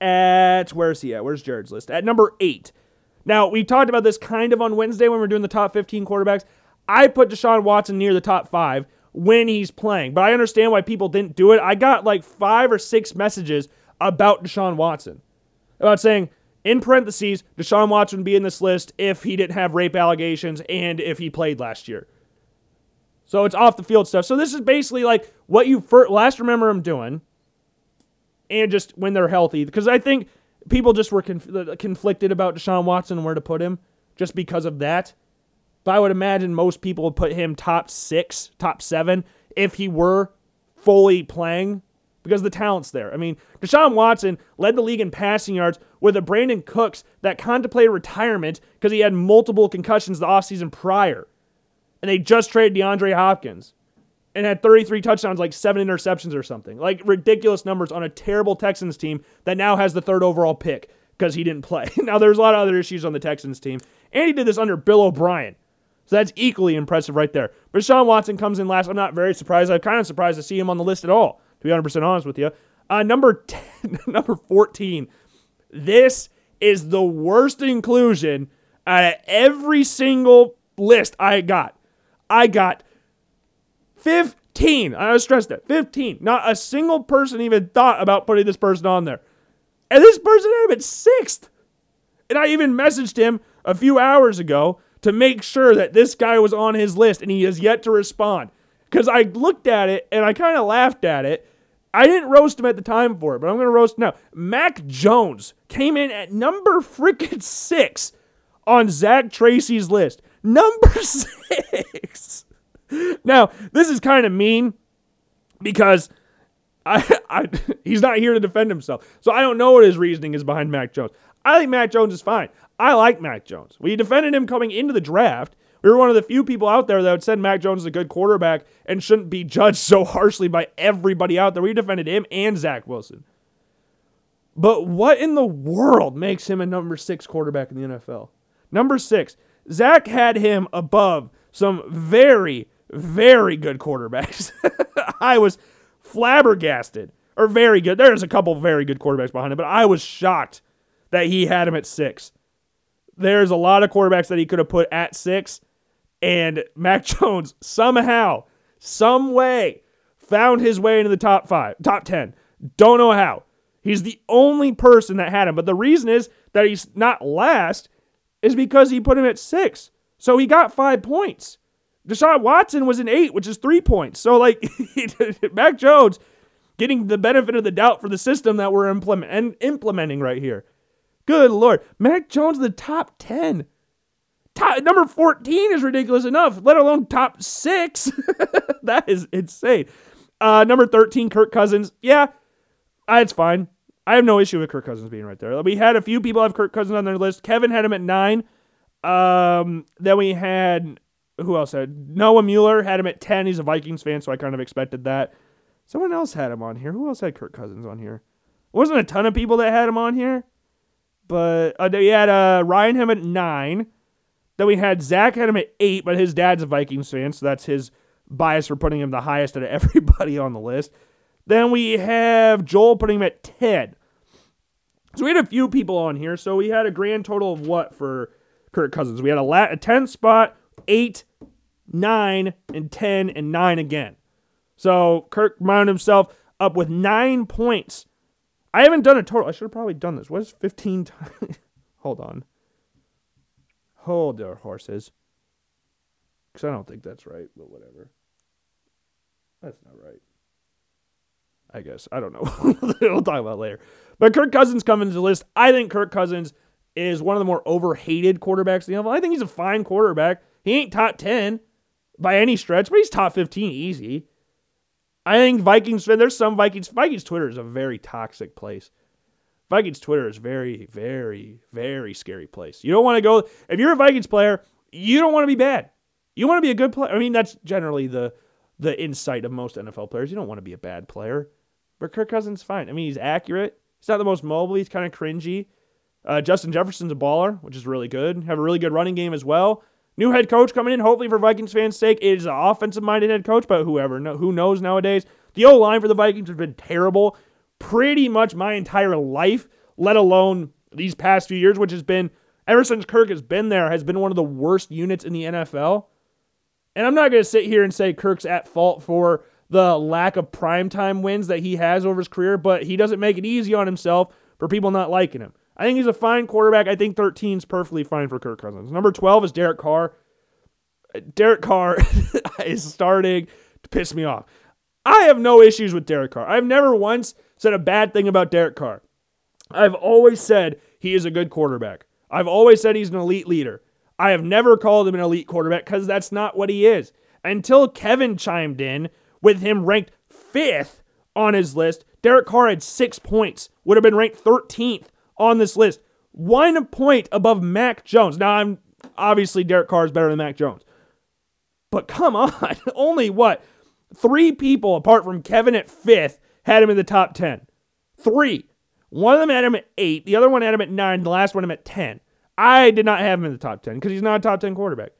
S1: at, where's he at? Where's Jared's list? At number eight. Now, we talked about this kind of on Wednesday when we are doing the top 15 quarterbacks. I put Deshaun Watson near the top five when he's playing, but I understand why people didn't do it. I got like five or six messages about Deshaun Watson about saying, in parentheses, Deshaun Watson would be in this list if he didn't have rape allegations and if he played last year. So it's off the field stuff. So this is basically like what you first, last remember him doing, and just when they're healthy. Because I think people just were conf- uh, conflicted about Deshaun Watson where to put him just because of that. But I would imagine most people would put him top six, top seven if he were fully playing because the talent's there. I mean, Deshaun Watson led the league in passing yards with a Brandin Cooks that contemplated retirement because he had multiple concussions the offseason prior. And they just traded DeAndre Hopkins and had 33 touchdowns, like seven interceptions or something. Like ridiculous numbers on a terrible Texans team that now has the third overall pick because he didn't play. now, there's a lot of other issues on the Texans team. And he did this under Bill O'Brien. So that's equally impressive right there. But Sean Watson comes in last. I'm not very surprised. I'm kind of surprised to see him on the list at all, to be 100% honest with you. Uh, number 10, number 14. This is the worst inclusion out of every single list I got. I got 15. I stress that 15. Not a single person even thought about putting this person on there. And this person had him at sixth. And I even messaged him a few hours ago to make sure that this guy was on his list, and he has yet to respond. Because I looked at it and I kind of laughed at it. I didn't roast him at the time for it, but I'm going to roast now. Mac Jones came in at number freaking six on Zach Tracy's list. Number six. Now, this is kind of mean because I, I, he's not here to defend himself. So I don't know what his reasoning is behind Mac Jones. I think Mac Jones is fine. I like Mac Jones. We defended him coming into the draft. We were one of the few people out there that would said Mac Jones is a good quarterback and shouldn't be judged so harshly by everybody out there. We defended him and Zach Wilson. But what in the world makes him a number six quarterback in the NFL? Number six, Zach had him above some very, very good quarterbacks. I was flabbergasted, or very good. There's a couple very good quarterbacks behind him, but I was shocked that he had him at six. There's a lot of quarterbacks that he could have put at six, and Mac Jones somehow, some way, found his way into the top five, top 10. Don't know how. He's the only person that had him. But the reason is that he's not last is because he put him at six. So he got five points. Deshaun Watson was an eight, which is three points. So, like, Mac Jones getting the benefit of the doubt for the system that we're implement- and implementing right here. Good Lord. Mac Jones, the top 10. Top, number 14 is ridiculous enough, let alone top six. that is insane. Uh, number 13, Kirk Cousins. Yeah, uh, it's fine. I have no issue with Kirk Cousins being right there. We had a few people have Kirk Cousins on their list. Kevin had him at nine. Um, then we had who else had Noah Mueller had him at ten. He's a Vikings fan, so I kind of expected that. Someone else had him on here. Who else had Kirk Cousins on here? Wasn't a ton of people that had him on here, but uh, we had uh, Ryan him at nine. Then we had Zach had him at eight, but his dad's a Vikings fan, so that's his bias for putting him the highest out of everybody on the list. Then we have Joel putting him at 10. So we had a few people on here. So we had a grand total of what for Kirk Cousins? We had a, la- a 10 spot, 8, 9, and 10, and 9 again. So Kirk wound himself up with 9 points. I haven't done a total. I should have probably done this. What is 15 times? Hold on. Hold their horses. Because I don't think that's right, but whatever. That's not right. I guess. I don't know. we'll talk about later. But Kirk Cousins coming to the list. I think Kirk Cousins is one of the more overhated quarterbacks in the NFL. I think he's a fine quarterback. He ain't top 10 by any stretch, but he's top 15 easy. I think Vikings, there's some Vikings, Vikings Twitter is a very toxic place. Vikings Twitter is very, very, very scary place. You don't want to go, if you're a Vikings player, you don't want to be bad. You want to be a good player. I mean, that's generally the the insight of most NFL players. You don't want to be a bad player. But Kirk Cousins fine. I mean, he's accurate. He's not the most mobile. He's kind of cringy. Uh, Justin Jefferson's a baller, which is really good. Have a really good running game as well. New head coach coming in, hopefully for Vikings fans' sake. It is an offensive minded head coach, but whoever, who knows nowadays. The O line for the Vikings has been terrible pretty much my entire life, let alone these past few years, which has been, ever since Kirk has been there, has been one of the worst units in the NFL. And I'm not going to sit here and say Kirk's at fault for the lack of primetime wins that he has over his career, but he doesn't make it easy on himself for people not liking him. I think he's a fine quarterback. I think 13 is perfectly fine for Kirk Cousins. Number 12 is Derek Carr. Derek Carr is starting to piss me off. I have no issues with Derek Carr. I've never once said a bad thing about Derek Carr. I've always said he is a good quarterback. I've always said he's an elite leader. I have never called him an elite quarterback because that's not what he is. Until Kevin chimed in with him ranked fifth on his list. Derek Carr had six points, would have been ranked 13th on this list. One point above Mac Jones. Now, I'm obviously Derek Carr is better than Mac Jones. But come on, only what? Three people apart from Kevin at fifth had him in the top 10. Three. One of them had him at eight, the other one had him at nine, the last one him at 10. I did not have him in the top 10 because he's not a top 10 quarterback.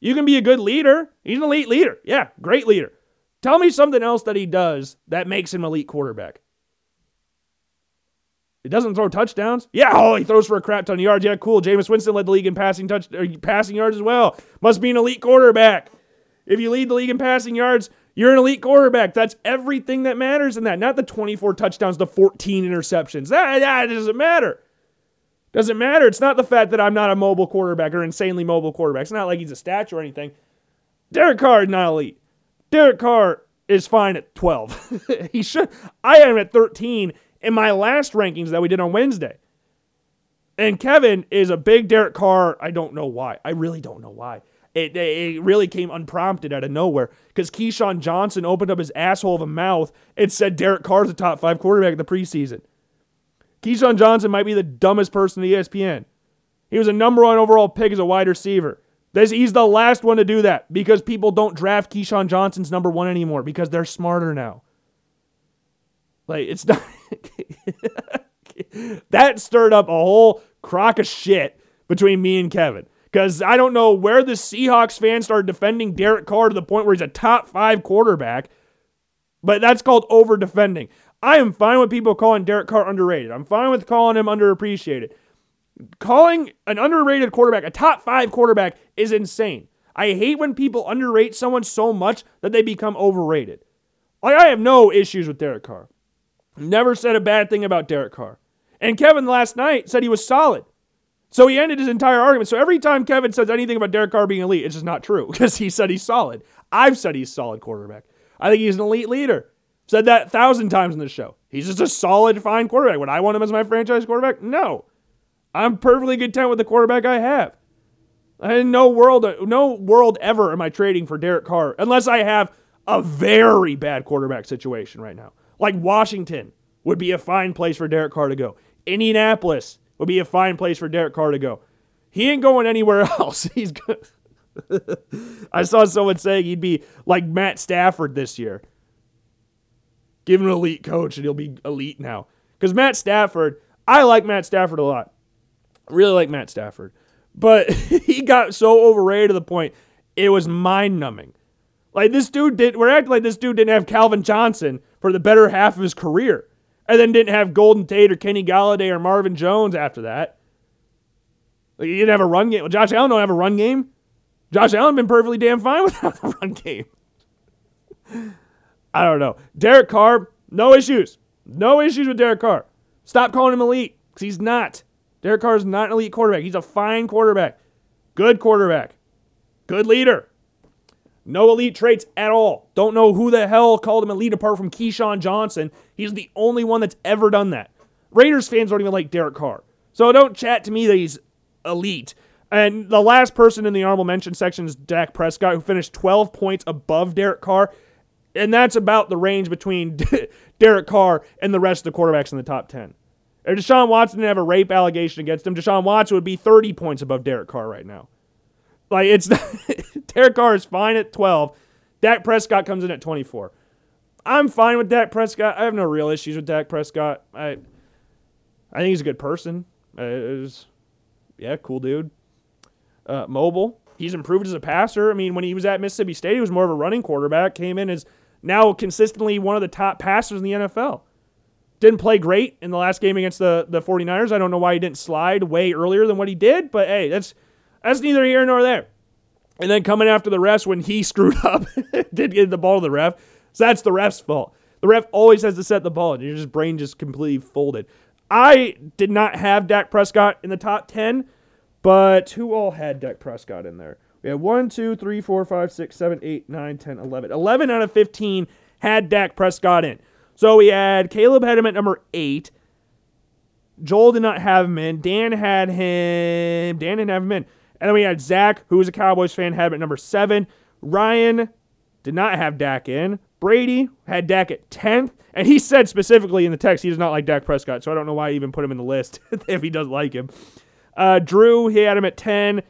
S1: You can be a good leader. He's an elite leader. Yeah, great leader. Tell me something else that he does that makes him elite quarterback. He doesn't throw touchdowns. Yeah, oh, he throws for a crap ton of yards. Yeah, cool. Jameis Winston led the league in passing touch, er, passing yards as well. Must be an elite quarterback. If you lead the league in passing yards, you're an elite quarterback. That's everything that matters in that. Not the 24 touchdowns, the 14 interceptions. That, that doesn't matter. Doesn't matter. It's not the fact that I'm not a mobile quarterback or insanely mobile quarterback. It's not like he's a statue or anything. Derek Carr is not elite. Derek Carr is fine at 12. he should. I am at 13 in my last rankings that we did on Wednesday. And Kevin is a big Derek Carr. I don't know why. I really don't know why. It, it really came unprompted out of nowhere because Keyshawn Johnson opened up his asshole of a mouth and said Derek Carr's a top five quarterback in the preseason. Keyshawn Johnson might be the dumbest person in ESPN. He was a number one overall pick as a wide receiver. This, he's the last one to do that because people don't draft Keyshawn Johnson's number one anymore because they're smarter now. Like, it's not. that stirred up a whole crock of shit between me and Kevin. Because I don't know where the Seahawks fans started defending Derek Carr to the point where he's a top five quarterback, but that's called over defending. I am fine with people calling Derek Carr underrated. I'm fine with calling him underappreciated. Calling an underrated quarterback a top five quarterback is insane. I hate when people underrate someone so much that they become overrated. Like, I have no issues with Derek Carr. Never said a bad thing about Derek Carr. And Kevin last night said he was solid. So he ended his entire argument. So every time Kevin says anything about Derek Carr being elite, it's just not true because he said he's solid. I've said he's solid quarterback. I think he's an elite leader. Said that a thousand times in the show. He's just a solid, fine quarterback. Would I want him as my franchise quarterback? No. I'm perfectly content with the quarterback I have. In no world, no world ever am I trading for Derek Carr unless I have a very bad quarterback situation right now. Like Washington would be a fine place for Derek Carr to go. Indianapolis would be a fine place for Derek Carr to go. He ain't going anywhere else. He's good. I saw someone saying he'd be like Matt Stafford this year. Give him an elite coach and he'll be elite now. Because Matt Stafford, I like Matt Stafford a lot. Really like Matt Stafford. But he got so overrated to the point it was mind numbing. Like this dude did we're acting like this dude didn't have Calvin Johnson for the better half of his career. And then didn't have Golden Tate or Kenny Golladay or Marvin Jones after that. Like he didn't have a run game. Well, Josh Allen don't have a run game. Josh Allen been perfectly damn fine without the run game. I don't know. Derek Carr, no issues. No issues with Derek Carr. Stop calling him elite because he's not. Derek Carr is not an elite quarterback. He's a fine quarterback. Good quarterback. Good leader. No elite traits at all. Don't know who the hell called him elite apart from Keyshawn Johnson. He's the only one that's ever done that. Raiders fans don't even like Derek Carr. So don't chat to me that he's elite. And the last person in the honorable mention section is Dak Prescott, who finished 12 points above Derek Carr. And that's about the range between Derek Carr and the rest of the quarterbacks in the top 10. If Deshaun Watson didn't have a rape allegation against him, Deshaun Watson would be 30 points above Derek Carr right now. Like it's Derek Carr is fine at 12. Dak Prescott comes in at 24. I'm fine with Dak Prescott. I have no real issues with Dak Prescott. I I think he's a good person. Uh, was, yeah, cool dude. Uh, mobile. He's improved as a passer. I mean, when he was at Mississippi State, he was more of a running quarterback. Came in as now consistently one of the top passers in the NFL. Didn't play great in the last game against the, the 49ers. I don't know why he didn't slide way earlier than what he did, but hey, that's that's neither here nor there. And then coming after the refs when he screwed up, did get the ball to the ref. So that's the ref's fault. The ref always has to set the ball, and your just brain just completely folded. I did not have Dak Prescott in the top 10, but who all had Dak Prescott in there? We had 1, 2, 3, 4, 5, 6, 7, 8, 9, 10, 11. 11 out of 15 had Dak Prescott in. So we had Caleb had him at number eight. Joel did not have him in. Dan had him. Dan didn't have him in. And then we had Zach, who was a Cowboys fan, had him at number seven. Ryan did not have Dak in. Brady had Dak at 10th. And he said specifically in the text he does not like Dak Prescott. So I don't know why he even put him in the list if he doesn't like him. Uh, Drew, he had him at 10.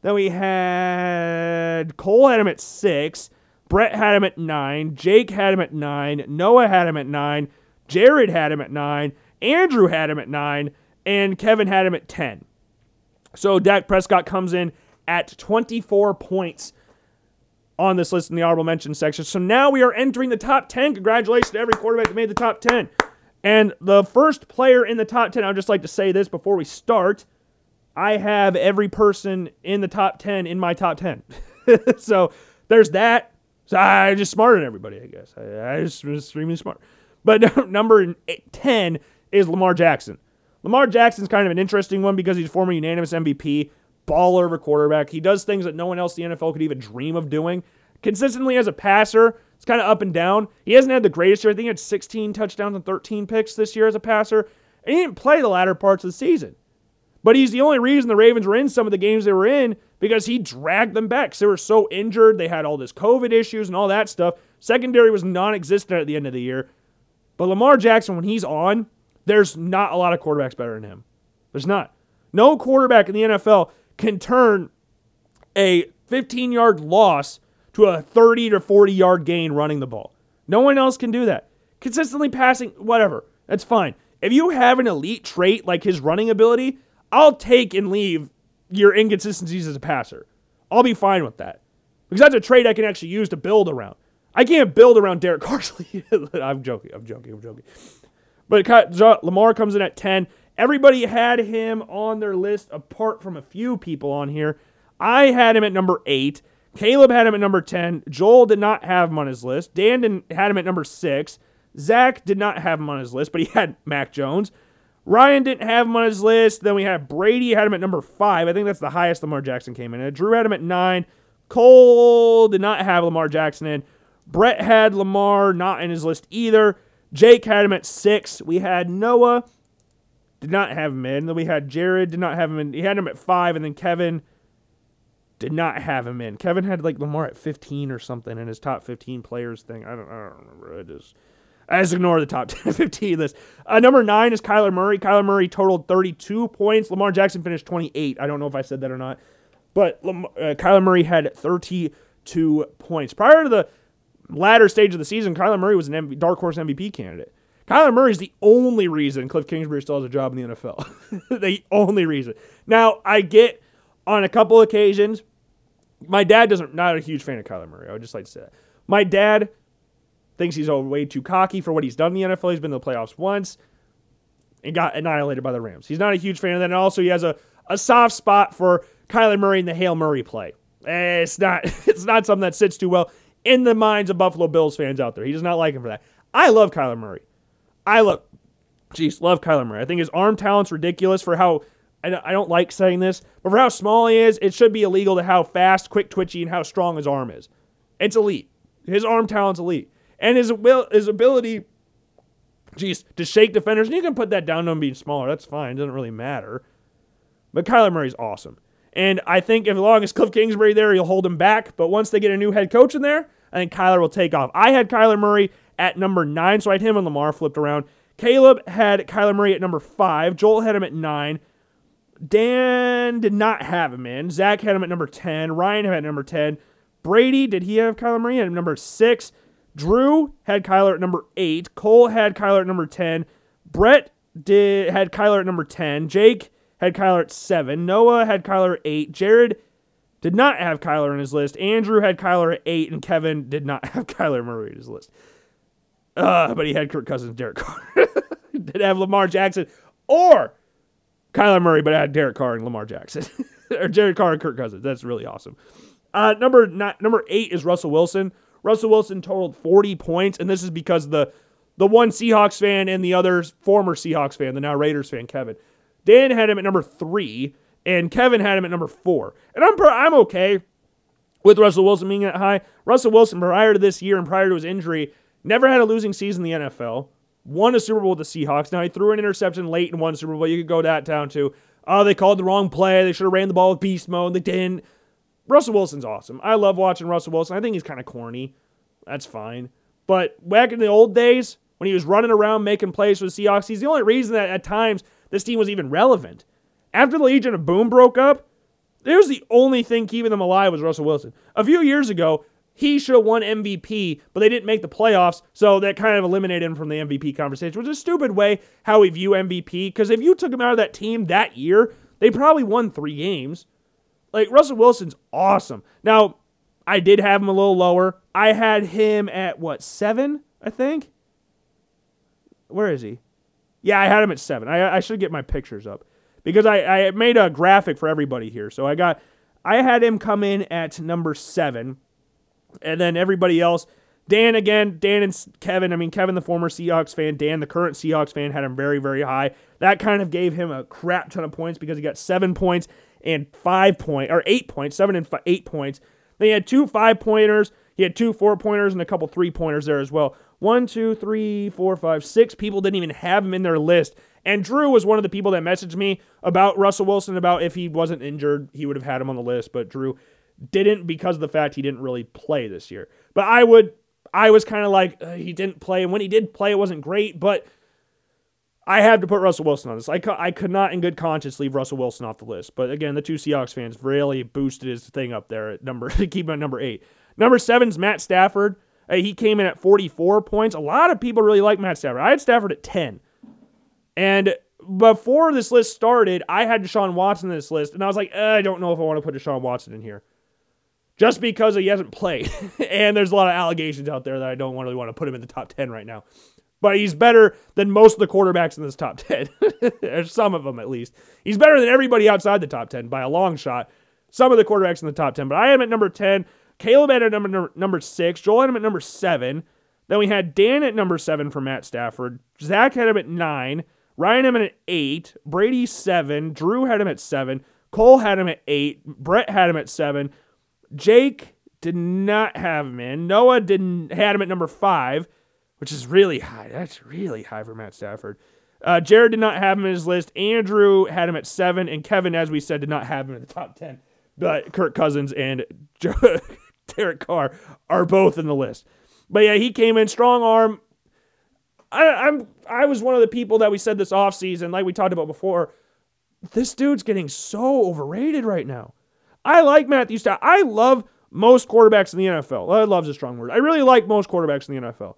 S1: Then we had Cole had him at 6. Brett had him at nine. Jake had him at nine. Noah had him at nine. Jared had him at nine. Andrew had him at nine. And Kevin had him at 10. So Dak Prescott comes in at 24 points on this list in the honorable mention section. So now we are entering the top 10. Congratulations to every quarterback that made the top 10. And the first player in the top 10, I'd just like to say this before we start. I have every person in the top 10 in my top 10. so there's that. So I just smarter than everybody, I guess. I, I just was extremely smart. But number 10 is Lamar Jackson. Lamar Jackson's kind of an interesting one because he's former unanimous MVP, baller of a quarterback. He does things that no one else in the NFL could even dream of doing. Consistently as a passer, it's kind of up and down. He hasn't had the greatest year. I think he had 16 touchdowns and 13 picks this year as a passer. And he didn't play the latter parts of the season. But he's the only reason the Ravens were in some of the games they were in because he dragged them back. They were so injured. They had all this COVID issues and all that stuff. Secondary was non existent at the end of the year. But Lamar Jackson, when he's on, there's not a lot of quarterbacks better than him. There's not. No quarterback in the NFL can turn a 15 yard loss to a 30 to 40 yard gain running the ball. No one else can do that. Consistently passing, whatever. That's fine. If you have an elite trait like his running ability, I'll take and leave your inconsistencies as a passer. I'll be fine with that. Because that's a trait I can actually use to build around. I can't build around Derek Carr. I'm joking. I'm joking. I'm joking. But Lamar comes in at 10. Everybody had him on their list apart from a few people on here. I had him at number 8. Caleb had him at number 10. Joel did not have him on his list. Dan had him at number 6. Zach did not have him on his list, but he had Mac Jones. Ryan didn't have him on his list. Then we had Brady had him at number five. I think that's the highest Lamar Jackson came in. Drew had him at nine. Cole did not have Lamar Jackson in. Brett had Lamar not in his list either. Jake had him at six. We had Noah, did not have him in. Then we had Jared, did not have him in. He had him at five, and then Kevin did not have him in. Kevin had like Lamar at 15 or something in his top 15 players thing. I don't, I don't remember. I just I just ignore the top 10, 15 list. Uh, number nine is Kyler Murray. Kyler Murray totaled 32 points. Lamar Jackson finished 28. I don't know if I said that or not. But Lam- uh, Kyler Murray had 32 points. Prior to the latter stage of the season, Kyler Murray was an dark horse MVP candidate. Kyler Murray is the only reason Cliff Kingsbury still has a job in the NFL. the only reason. Now, I get on a couple occasions, my dad doesn't, not a huge fan of Kyler Murray. I would just like to say that. My dad thinks he's way too cocky for what he's done in the NFL. He's been to the playoffs once and got annihilated by the Rams. He's not a huge fan of that. And also, he has a, a soft spot for Kyler Murray and the Hail Murray play. Eh, it's not it's not something that sits too well in the minds of Buffalo Bills fans out there. He does not like him for that. I love Kyler Murray. I love, jeez, love Kyler Murray. I think his arm talent's ridiculous for how. I don't like saying this, but for how small he is, it should be illegal to how fast, quick, twitchy, and how strong his arm is. It's elite. His arm talent's elite and his will his ability, geez, to shake defenders. And you can put that down to him being smaller. That's fine. It doesn't really matter. But Kyler Murray's awesome. And I think as long as Cliff Kingsbury there, he'll hold him back. But once they get a new head coach in there, I think Kyler will take off. I had Kyler Murray at number nine, so I had him and Lamar flipped around. Caleb had Kyler Murray at number five. Joel had him at nine. Dan did not have him in. Zach had him at number 10. Ryan had him at number 10. Brady, did he have Kyler Murray at number six? Drew had Kyler at number eight. Cole had Kyler at number 10. Brett did had Kyler at number 10. Jake had Kyler at seven. Noah had Kyler at eight. Jared did not have Kyler on his list. Andrew had Kyler at eight, and Kevin did not have Kyler Murray on his list. Uh, but he had Kirk Cousins, Derek Carr. did have Lamar Jackson or Kyler Murray, but had Derek Carr and Lamar Jackson or Derek Carr and Kirk Cousins. That's really awesome. Uh, number not, number eight is Russell Wilson. Russell Wilson totaled 40 points, and this is because the the one Seahawks fan and the other former Seahawks fan, the now Raiders fan, Kevin. Dan had him at number three, and Kevin had him at number four. And I'm I'm okay with Russell Wilson being that high. Russell Wilson, prior to this year and prior to his injury, never had a losing season in the NFL. Won a Super Bowl with the Seahawks. Now he threw an interception late and won Super Bowl. You could go that down too. Oh, they called the wrong play. They should have ran the ball with beast mode. They didn't. Russell Wilson's awesome. I love watching Russell Wilson. I think he's kind of corny. That's fine. But back in the old days, when he was running around making plays for the Seahawks, he's the only reason that at times this team was even relevant. After the Legion of Boom broke up, was the only thing keeping them alive was Russell Wilson. A few years ago, he should have won MVP, but they didn't make the playoffs, so that kind of eliminated him from the MVP conversation, which is a stupid way how we view MVP. Because if you took him out of that team that year, they probably won three games. Like Russell Wilson's awesome. Now, I did have him a little lower. I had him at what, seven, I think? Where is he? Yeah, I had him at seven. I, I should get my pictures up because I, I made a graphic for everybody here. So I got, I had him come in at number seven. And then everybody else, Dan again, Dan and Kevin. I mean, Kevin, the former Seahawks fan, Dan, the current Seahawks fan, had him very, very high. That kind of gave him a crap ton of points because he got seven points and five point or eight points, seven and eight points. Then he had two five pointers. He had two four pointers and a couple three pointers there as well. One, two, three, four, five, six people didn't even have him in their list. And Drew was one of the people that messaged me about Russell Wilson about if he wasn't injured, he would have had him on the list. But Drew didn't because of the fact he didn't really play this year. But I would, I was kind of like uh, he didn't play, and when he did play, it wasn't great. But I had to put Russell Wilson on this. I, I could not, in good conscience, leave Russell Wilson off the list. But again, the two Seahawks fans really boosted his thing up there at number, keep him at number eight. Number seven's Matt Stafford. Uh, he came in at 44 points. A lot of people really like Matt Stafford. I had Stafford at 10. And before this list started, I had Deshaun Watson in this list, and I was like, uh, I don't know if I want to put Deshaun Watson in here. Just because he hasn't played. and there's a lot of allegations out there that I don't really want to put him in the top 10 right now but he's better than most of the quarterbacks in this top 10. or some of them, at least. He's better than everybody outside the top 10 by a long shot. Some of the quarterbacks in the top 10, but I am at number 10. Caleb had at number, number six. Joel had him at number seven. Then we had Dan at number seven for Matt Stafford. Zach had him at nine. Ryan had him at eight. Brady, seven. Drew had him at seven. Cole had him at eight. Brett had him at seven. Jake did not have him in. Noah didn't had him at number five which is really high. That's really high for Matt Stafford. Uh, Jared did not have him in his list. Andrew had him at seven, and Kevin, as we said, did not have him in the top ten. But Kirk Cousins and Derek Carr are both in the list. But yeah, he came in strong arm. I, I'm I was one of the people that we said this offseason, like we talked about before. This dude's getting so overrated right now. I like Matthew Stafford. I love most quarterbacks in the NFL. I love's a strong word. I really like most quarterbacks in the NFL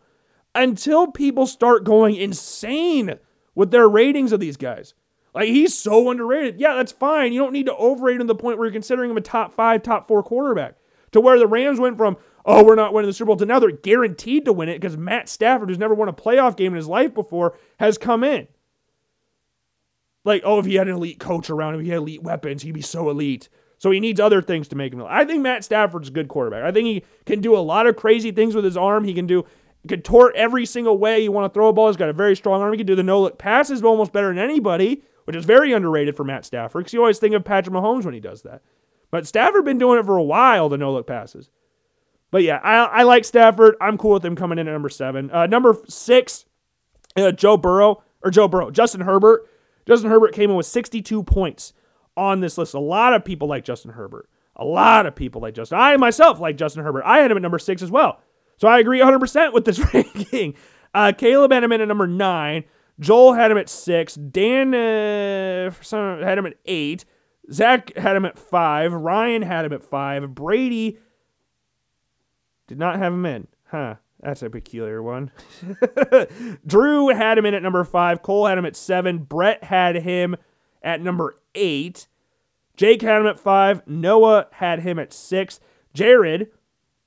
S1: until people start going insane with their ratings of these guys. Like he's so underrated. Yeah, that's fine. You don't need to overrate him to the point where you're considering him a top five, top four quarterback. To where the Rams went from, oh, we're not winning the Super Bowl to now they're guaranteed to win it because Matt Stafford, who's never won a playoff game in his life before, has come in. Like, oh, if he had an elite coach around him, he had elite weapons, he'd be so elite. So he needs other things to make him. I think Matt Stafford's a good quarterback. I think he can do a lot of crazy things with his arm. He can do he can tort every single way you want to throw a ball. He's got a very strong arm. He can do the no look passes almost better than anybody, which is very underrated for Matt Stafford because you always think of Patrick Mahomes when he does that. But Stafford been doing it for a while, the no look passes. But yeah, I, I like Stafford. I'm cool with him coming in at number seven. Uh, number six, uh, Joe Burrow, or Joe Burrow, Justin Herbert. Justin Herbert came in with 62 points on this list. A lot of people like Justin Herbert. A lot of people like Justin. I myself like Justin Herbert. I had him at number six as well. So I agree 100% with this ranking. Uh, Caleb had him at number nine. Joel had him at six. Dan uh, had him at eight. Zach had him at five. Ryan had him at five. Brady did not have him in. Huh. That's a peculiar one. Drew had him in at number five. Cole had him at seven. Brett had him at number eight. Jake had him at five. Noah had him at six. Jared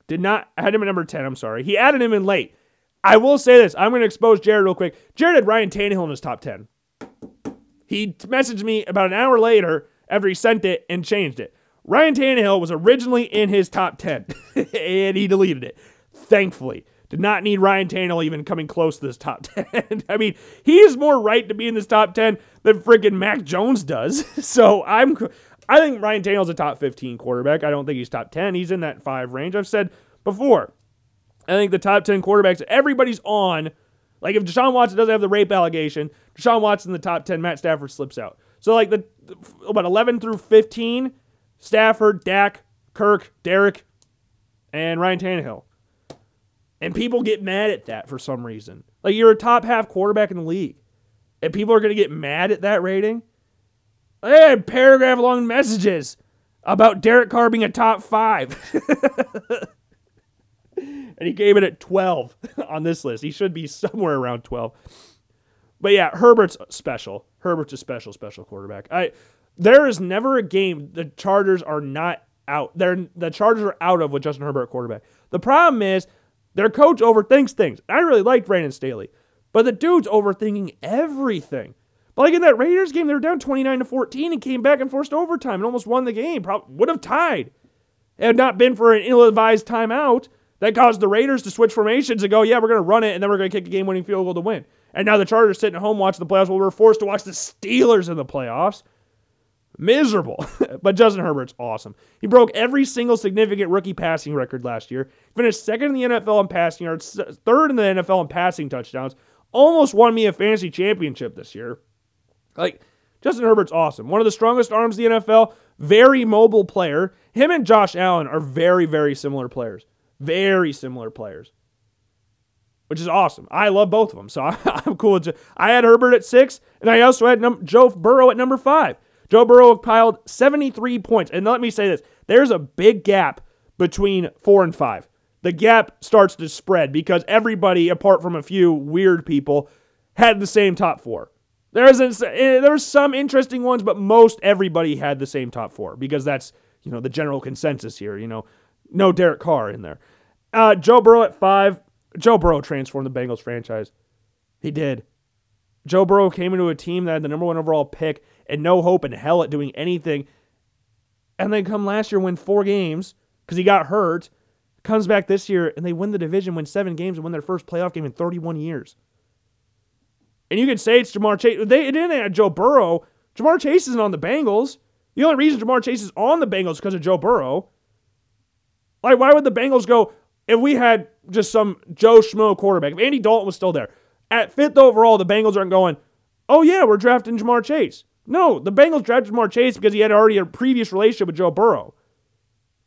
S1: did not had him at number 10, I'm sorry. He added him in late. I will say this. I'm going to expose Jared real quick. Jared had Ryan Tannehill in his top 10. He messaged me about an hour later after he sent it and changed it. Ryan Tannehill was originally in his top 10 and he deleted it. Thankfully. Did not need Ryan Tannehill even coming close to this top 10. I mean, he is more right to be in this top 10 than freaking Mac Jones does. So I'm I think Ryan Tannehill's a top 15 quarterback. I don't think he's top 10. He's in that five range. I've said before. I think the top 10 quarterbacks everybody's on. Like if Deshaun Watson doesn't have the rape allegation, Deshaun Watson in the top 10, Matt Stafford slips out. So like the about 11 through 15, Stafford, Dak, Kirk, Derek, and Ryan Tannehill. And people get mad at that for some reason. Like you're a top half quarterback in the league. And people are going to get mad at that rating. Had paragraph long messages about Derek Carr being a top five. and he gave it at 12 on this list. He should be somewhere around 12. But yeah, Herbert's special. Herbert's a special, special quarterback. I There is never a game the Chargers are not out. They're the Chargers are out of with Justin Herbert quarterback. The problem is their coach overthinks things. I really like Brandon Staley, but the dude's overthinking everything. But like in that Raiders game, they were down 29 to 14 and came back and forced overtime and almost won the game. Probably would have tied. Had not been for an ill-advised timeout that caused the Raiders to switch formations and go, yeah, we're going to run it and then we're going to kick a game-winning field goal to win. And now the Chargers sitting at home watching the playoffs while we're forced to watch the Steelers in the playoffs. Miserable. but Justin Herbert's awesome. He broke every single significant rookie passing record last year. Finished second in the NFL in passing yards, third in the NFL in passing touchdowns. Almost won me a fantasy championship this year. Like, Justin Herbert's awesome. One of the strongest arms in the NFL, very mobile player. Him and Josh Allen are very, very similar players. Very similar players. Which is awesome. I love both of them. So I, am cool I had Herbert at six, and I also had Joe Burrow at number five. Joe Burrow piled 73 points. And let me say this there's a big gap between four and five. The gap starts to spread because everybody, apart from a few weird people, had the same top four. There isn't eh, there's some interesting ones, but most everybody had the same top four because that's you know the general consensus here. You know, no Derek Carr in there. Uh, Joe Burrow at five. Joe Burrow transformed the Bengals franchise. He did. Joe Burrow came into a team that had the number one overall pick and no hope in hell at doing anything. And then come last year, win four games because he got hurt. Comes back this year and they win the division, win seven games, and win their first playoff game in 31 years. And you could say it's Ja'Marr Chase. They didn't have Joe Burrow. Ja'Marr Chase isn't on the Bengals. The only reason Ja'Marr Chase is on the Bengals is because of Joe Burrow. Like, why would the Bengals go if we had just some Joe Schmo quarterback? If Andy Dalton was still there at fifth overall, the Bengals aren't going. Oh yeah, we're drafting Ja'Marr Chase. No, the Bengals drafted Ja'Marr Chase because he had already a previous relationship with Joe Burrow.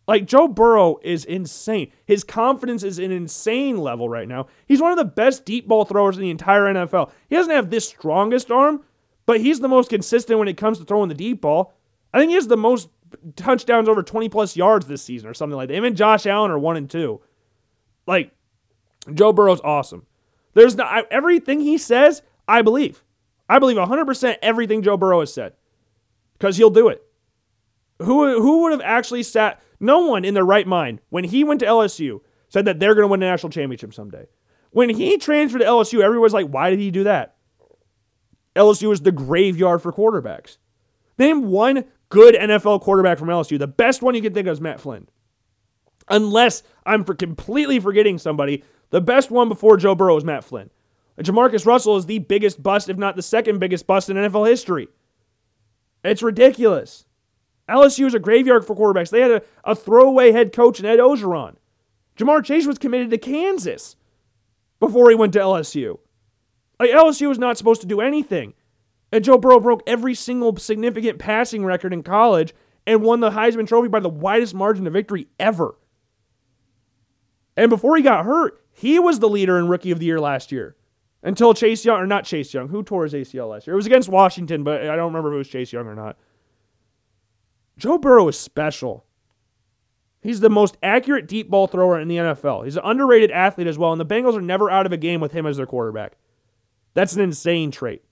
S1: Like Joe Burrow is insane. His confidence is an insane level right now. He's one of the best deep ball throwers in the entire NFL. He doesn't have this strongest arm, but he's the most consistent when it comes to throwing the deep ball. I think he has the most touchdowns over 20 plus yards this season or something like that. And Josh Allen are one and two. Like Joe Burrow's awesome. There's not everything he says, I believe. I believe 100% everything Joe Burrow has said because he'll do it. Who, who would have actually sat? No one in their right mind, when he went to LSU, said that they're going to win a national championship someday. When he transferred to LSU, everyone's like, why did he do that? LSU is the graveyard for quarterbacks. Name one good NFL quarterback from LSU. The best one you can think of is Matt Flynn. Unless I'm for completely forgetting somebody, the best one before Joe Burrow is Matt Flynn. JaMarcus Russell is the biggest bust, if not the second biggest bust in NFL history. It's ridiculous. LSU is a graveyard for quarterbacks. They had a, a throwaway head coach in Ed Orgeron. Ja'Marr Chase was committed to Kansas before he went to LSU. Like LSU was not supposed to do anything. And Joe Burrow broke every single significant passing record in college and won the Heisman Trophy by the widest margin of victory ever. And before he got hurt, he was the leader in Rookie of the Year last year. Until Chase Young, or not Chase Young, who tore his ACL last year? It was against Washington, but I don't remember if it was Chase Young or not. Joe Burrow is special. He's the most accurate deep ball thrower in the NFL. He's an underrated athlete as well, and the Bengals are never out of a game with him as their quarterback. That's an insane trait.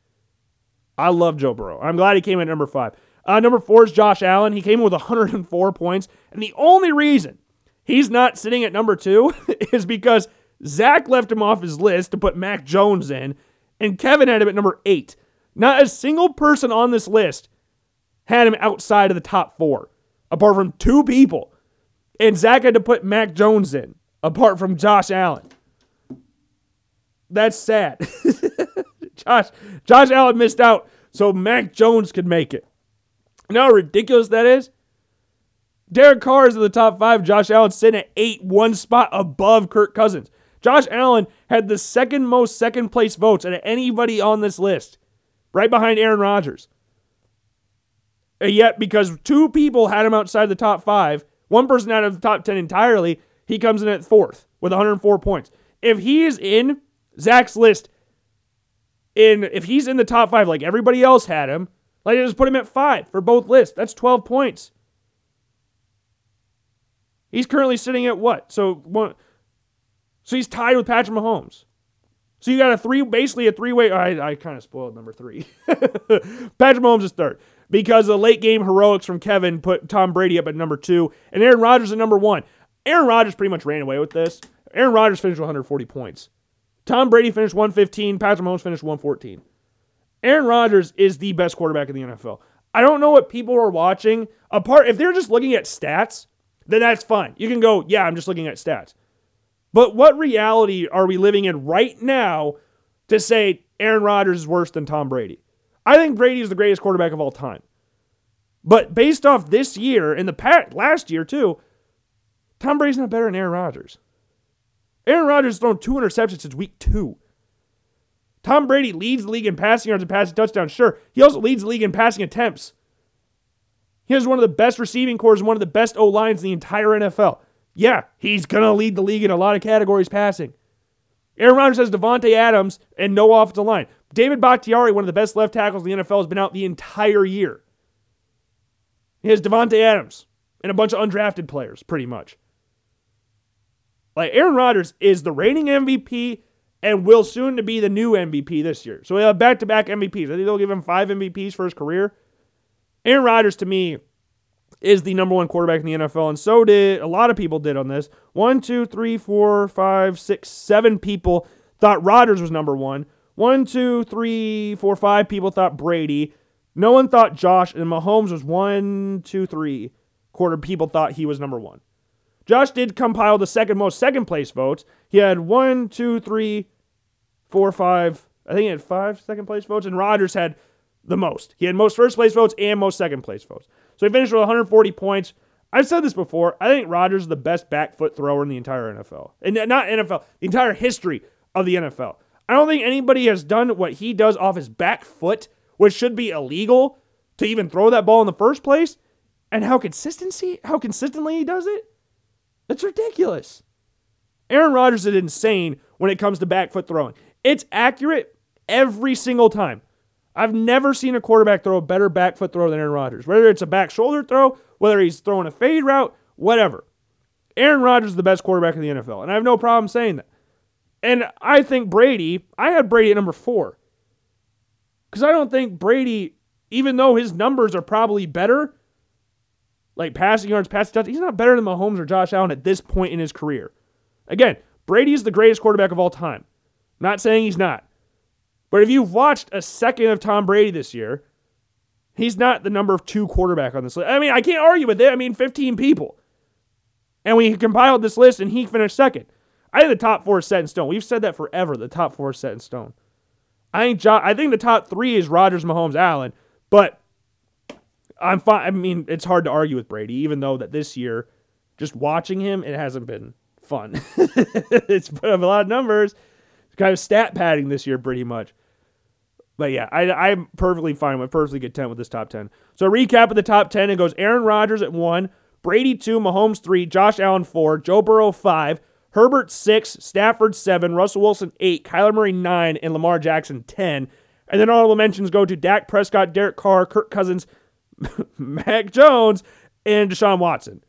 S1: I love Joe Burrow. I'm glad he came at number five. Uh, number four is Josh Allen. He came in with 104 points, and the only reason he's not sitting at number two is because Zach left him off his list to put Mac Jones in, and Kevin had him at number eight. Not a single person on this list had him outside of the top four, apart from two people. And Zach had to put Mac Jones in, apart from Josh Allen. That's sad. Josh, Josh Allen missed out, so Mac Jones could make it. You know how ridiculous that is? Derek Carr is in the top five. Josh Allen sitting at eight, one spot above Kirk Cousins. Josh Allen had the second most second place votes out of anybody on this list, right behind Aaron Rodgers. And yet, because two people had him outside the top five, one person out of the top 10 entirely, he comes in at fourth with 104 points. If he is in Zach's list, in if he's in the top five like everybody else had him, like just put him at five for both lists. That's 12 points. He's currently sitting at what? So one, so he's tied with Patrick Mahomes. So you got a three, basically a three way. I, I kind of spoiled number three. Patrick Mahomes is third. because the late game heroics from Kevin put Tom Brady up at number two and Aaron Rodgers at number one. Aaron Rodgers pretty much ran away with this. Aaron Rodgers finished 140 points. Tom Brady finished 115. Patrick Mahomes finished 114. Aaron Rodgers is the best quarterback in the NFL. I don't know what people are watching. Apart, if they're just looking at stats, then that's fine. You can go, yeah, I'm just looking at stats. But what reality are we living in right now to say Aaron Rodgers is worse than Tom Brady? I think Brady is the greatest quarterback of all time. But based off this year and the past, last year too, Tom Brady's not better than Aaron Rodgers. Aaron Rodgers has thrown two interceptions since week two. Tom Brady leads the league in passing yards and passing touchdowns. Sure, he also leads the league in passing attempts. He has one of the best receiving corps and one of the best O lines in the entire NFL. Yeah, he's going to lead the league in a lot of categories passing. Aaron Rodgers has Davante Adams and no offensive line. David Bakhtiari, one of the best left tackles in the NFL, has been out the entire year. He has Davante Adams and a bunch of undrafted players, pretty much. Like Aaron Rodgers is the reigning MVP and will soon to be the new MVP this year. So we have back-to-back MVPs. I think they'll give him five MVPs for his career. Aaron Rodgers, to me, is the number one quarterback in the NFL, and so did a lot of people did on this. One, two, three, four, five, six, seven people thought Rodgers was number one. One, two, three, four, five people thought Brady. No one thought Josh, and Mahomes was one, two, three quarter people thought he was number one. Josh did compile the second most second place votes. He had one, two, three, four, five. I think he had five second place votes, and Rodgers had the most. He had most first place votes and most second place votes. So he finished with 140 points. I've said this before. I think Rodgers is the best back foot thrower in the entire NFL. And not NFL, the entire history of the NFL. I don't think anybody has done what he does off his back foot, which should be illegal to even throw that ball in the first place. And how consistency, how consistently he does it, it's ridiculous. Aaron Rodgers is insane when it comes to back foot throwing. It's accurate every single time. I've never seen a quarterback throw a better back foot throw than Aaron Rodgers. Whether it's a back shoulder throw, whether he's throwing a fade route, whatever. Aaron Rodgers is the best quarterback in the NFL, and I have no problem saying that. And I think Brady, I had Brady at number four. Because I don't think Brady, even though his numbers are probably better, like passing yards, passing touchdowns, he's not better than Mahomes or Josh Allen at this point in his career. Again, Brady is the greatest quarterback of all time. I'm not saying he's not. But if you've watched a second of Tom Brady this year, he's not the number two quarterback on this list. I mean, I can't argue with it. I mean, 15 people. And we compiled this list and he finished second. I think the top four is set in stone. We've said that forever. The top four is set in stone. I think I think the top three is Rodgers, Mahomes, Allen. But I'm fine. I mean, it's hard to argue with Brady, even though that this year, just watching him, it hasn't been fun. it's put up a lot of numbers. It's kind of stat padding this year, pretty much. But yeah, I, I'm perfectly fine with perfectly content with this top 10. So recap of the top 10, it goes Aaron Rodgers at one, Brady two, Mahomes three, Josh Allen four, Joe Burrow five, Herbert six, Stafford seven, Russell Wilson eight, Kyler Murray nine, and Lamar Jackson 10. And then all the mentions go to Dak Prescott, Derek Carr, Kirk Cousins, Mac Jones, and Deshaun Watson.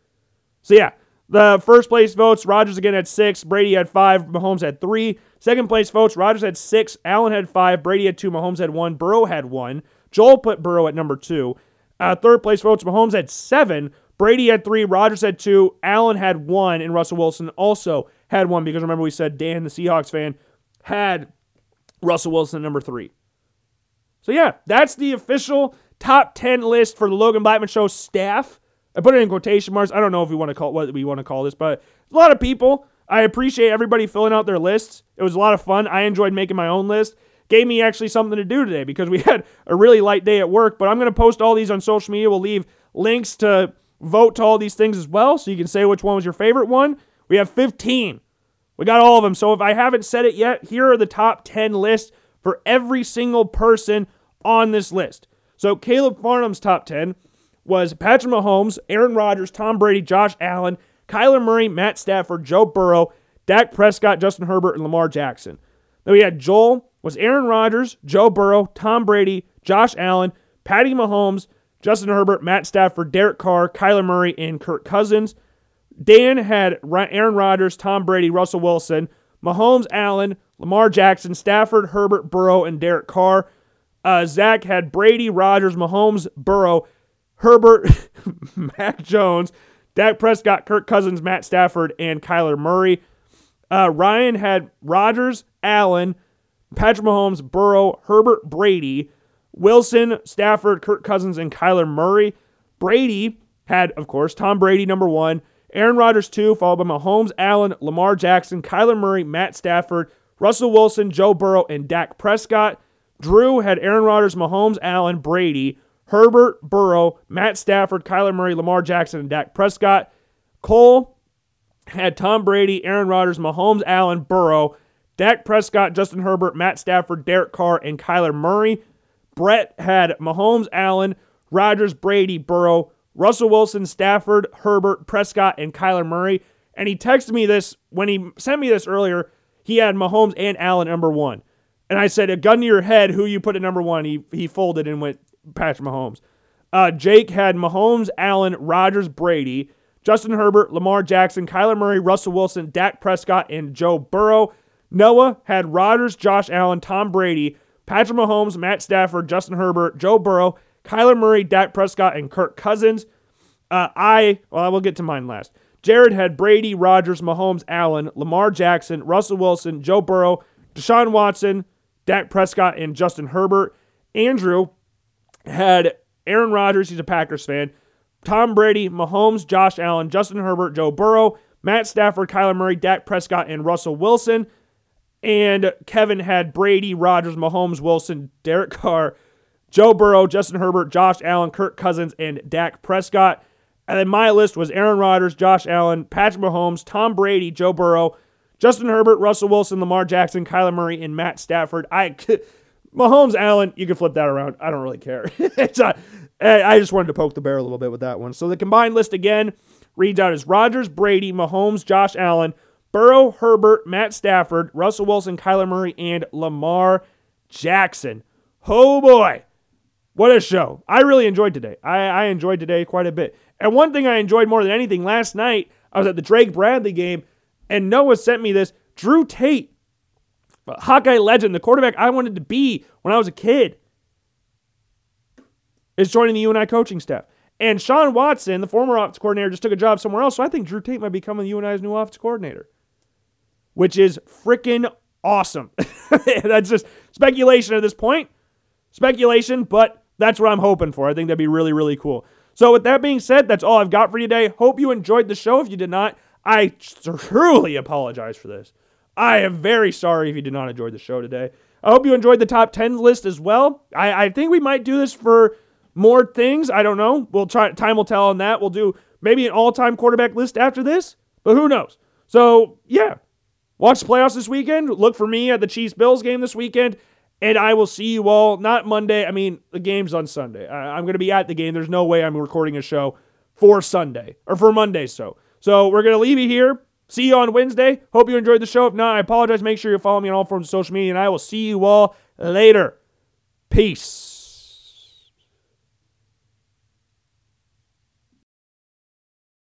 S1: So yeah, the first place votes, Rodgers again at six, Brady at five, Mahomes at three. Second place votes, Rodgers had six, Allen had five, Brady had two, Mahomes had one, Burrow had one. Joel put Burrow at number two. Uh, third place votes, Mahomes had seven, Brady had three, Rodgers had two, Allen had one, and Russell Wilson also had one because remember we said Dan, the Seahawks fan, had Russell Wilson at number three. So yeah, that's the official top 10 list for the Logan Blackman Show staff. I put it in quotation marks. I don't know if we want to call what we want to call this, but a lot of people. I appreciate everybody filling out their lists. It was a lot of fun. I enjoyed making my own list. Gave me actually something to do today because we had a really light day at work. But I'm going to post all these on social media. We'll leave links to vote to all these things as well, so you can say which one was your favorite one. We have 15. We got all of them. So if I haven't said it yet, here are the top 10 lists for every single person on this list. So Caleb Farnham's top 10 was Patrick Mahomes, Aaron Rodgers, Tom Brady, Josh Allen, Kyler Murray, Matt Stafford, Joe Burrow, Dak Prescott, Justin Herbert, and Lamar Jackson. Then we had Joel was Aaron Rodgers, Joe Burrow, Tom Brady, Josh Allen, Patty Mahomes, Justin Herbert, Matt Stafford, Derek Carr, Kyler Murray, and Kirk Cousins. Dan had Aaron Rodgers, Tom Brady, Russell Wilson, Mahomes, Allen, Lamar Jackson, Stafford, Herbert, Burrow, and Derek Carr. Uh, Zach had Brady, Rodgers, Mahomes, Burrow, Herbert, Mac Jones, Dak Prescott, Kirk Cousins, Matt Stafford, and Kyler Murray. Uh, Ryan had Rodgers, Allen, Patrick Mahomes, Burrow, Herbert, Brady, Wilson, Stafford, Kirk Cousins, and Kyler Murray. Brady had, of course, Tom Brady, number one, Aaron Rodgers, two, followed by Mahomes, Allen, Lamar Jackson, Kyler Murray, Matt Stafford, Russell Wilson, Joe Burrow, and Dak Prescott. Drew had Aaron Rodgers, Mahomes, Allen, Brady, Herbert, Burrow, Matt Stafford, Kyler Murray, Lamar Jackson, and Dak Prescott. Cole had Tom Brady, Aaron Rodgers, Mahomes, Allen, Burrow, Dak Prescott, Justin Herbert, Matt Stafford, Derek Carr, and Kyler Murray. Brett had Mahomes, Allen, Rodgers, Brady, Burrow, Russell Wilson, Stafford, Herbert, Prescott, and Kyler Murray. And he texted me this when he sent me this earlier. He had Mahomes and Allen number one. And I said, a gun to your head, who you put at number one. He, he folded and went Patrick Mahomes. Uh, Jake had Mahomes, Allen, Rodgers, Brady, Justin Herbert, Lamar Jackson, Kyler Murray, Russell Wilson, Dak Prescott, and Joe Burrow. Noah had Rodgers, Josh Allen, Tom Brady, Patrick Mahomes, Matt Stafford, Justin Herbert, Joe Burrow, Kyler Murray, Dak Prescott, and Kirk Cousins. Uh, I, well, I will get to mine last. Jared had Brady, Rodgers, Mahomes, Allen, Lamar Jackson, Russell Wilson, Joe Burrow, Deshaun Watson, Dak Prescott, and Justin Herbert. Andrew had Aaron Rodgers, he's a Packers fan, Tom Brady, Mahomes, Josh Allen, Justin Herbert, Joe Burrow, Matt Stafford, Kyler Murray, Dak Prescott, and Russell Wilson. And Kevin had Brady, Rodgers, Mahomes, Wilson, Derek Carr, Joe Burrow, Justin Herbert, Josh Allen, Kirk Cousins, and Dak Prescott. And then my list was Aaron Rodgers, Josh Allen, Patrick Mahomes, Tom Brady, Joe Burrow, Justin Herbert, Russell Wilson, Lamar Jackson, Kyler Murray, and Matt Stafford. I Mahomes, Allen, you can flip that around. I don't really care. it's a, I just wanted to poke the bear a little bit with that one. So the combined list again reads out as Rodgers, Brady, Mahomes, Josh Allen, Burrow, Herbert, Matt Stafford, Russell Wilson, Kyler Murray, and Lamar Jackson. Oh boy. What a show. I really enjoyed today. I, I enjoyed today quite a bit. And one thing I enjoyed more than anything last night, I was at the Drake Bradley game, and Noah sent me this. Drew Tate, Hawkeye legend, the quarterback I wanted to be when I was a kid, is joining the UNI coaching staff. And Sean Watson, the former offense coordinator, just took a job somewhere else. So I think Drew Tate might become the UNI's new offense coordinator, which is freaking awesome. That's just speculation at this point. Speculation, but that's what I'm hoping for. I think that'd be really, really cool. So, with that being said, that's all I've got for you today. Hope you enjoyed the show. If you did not, I truly apologize for this. I am very sorry if you did not enjoy the show today. I hope you enjoyed the top 10 list as well. I, I think we might do this for more things. I don't know. We'll try. Time will tell on that. We'll do maybe an all-time quarterback list after this, but who knows? So yeah, watch the playoffs this weekend. Look for me at the Chiefs Bills game this weekend, and I will see you all not Monday. I mean, the game's on Sunday. I, I'm going to be at the game. There's no way I'm recording a show for Sunday or for Monday. So so we're going to leave you here. See you on Wednesday. Hope you enjoyed the show. If not, I apologize. Make sure you follow me on all forms of social media, and I will see you all later. Peace.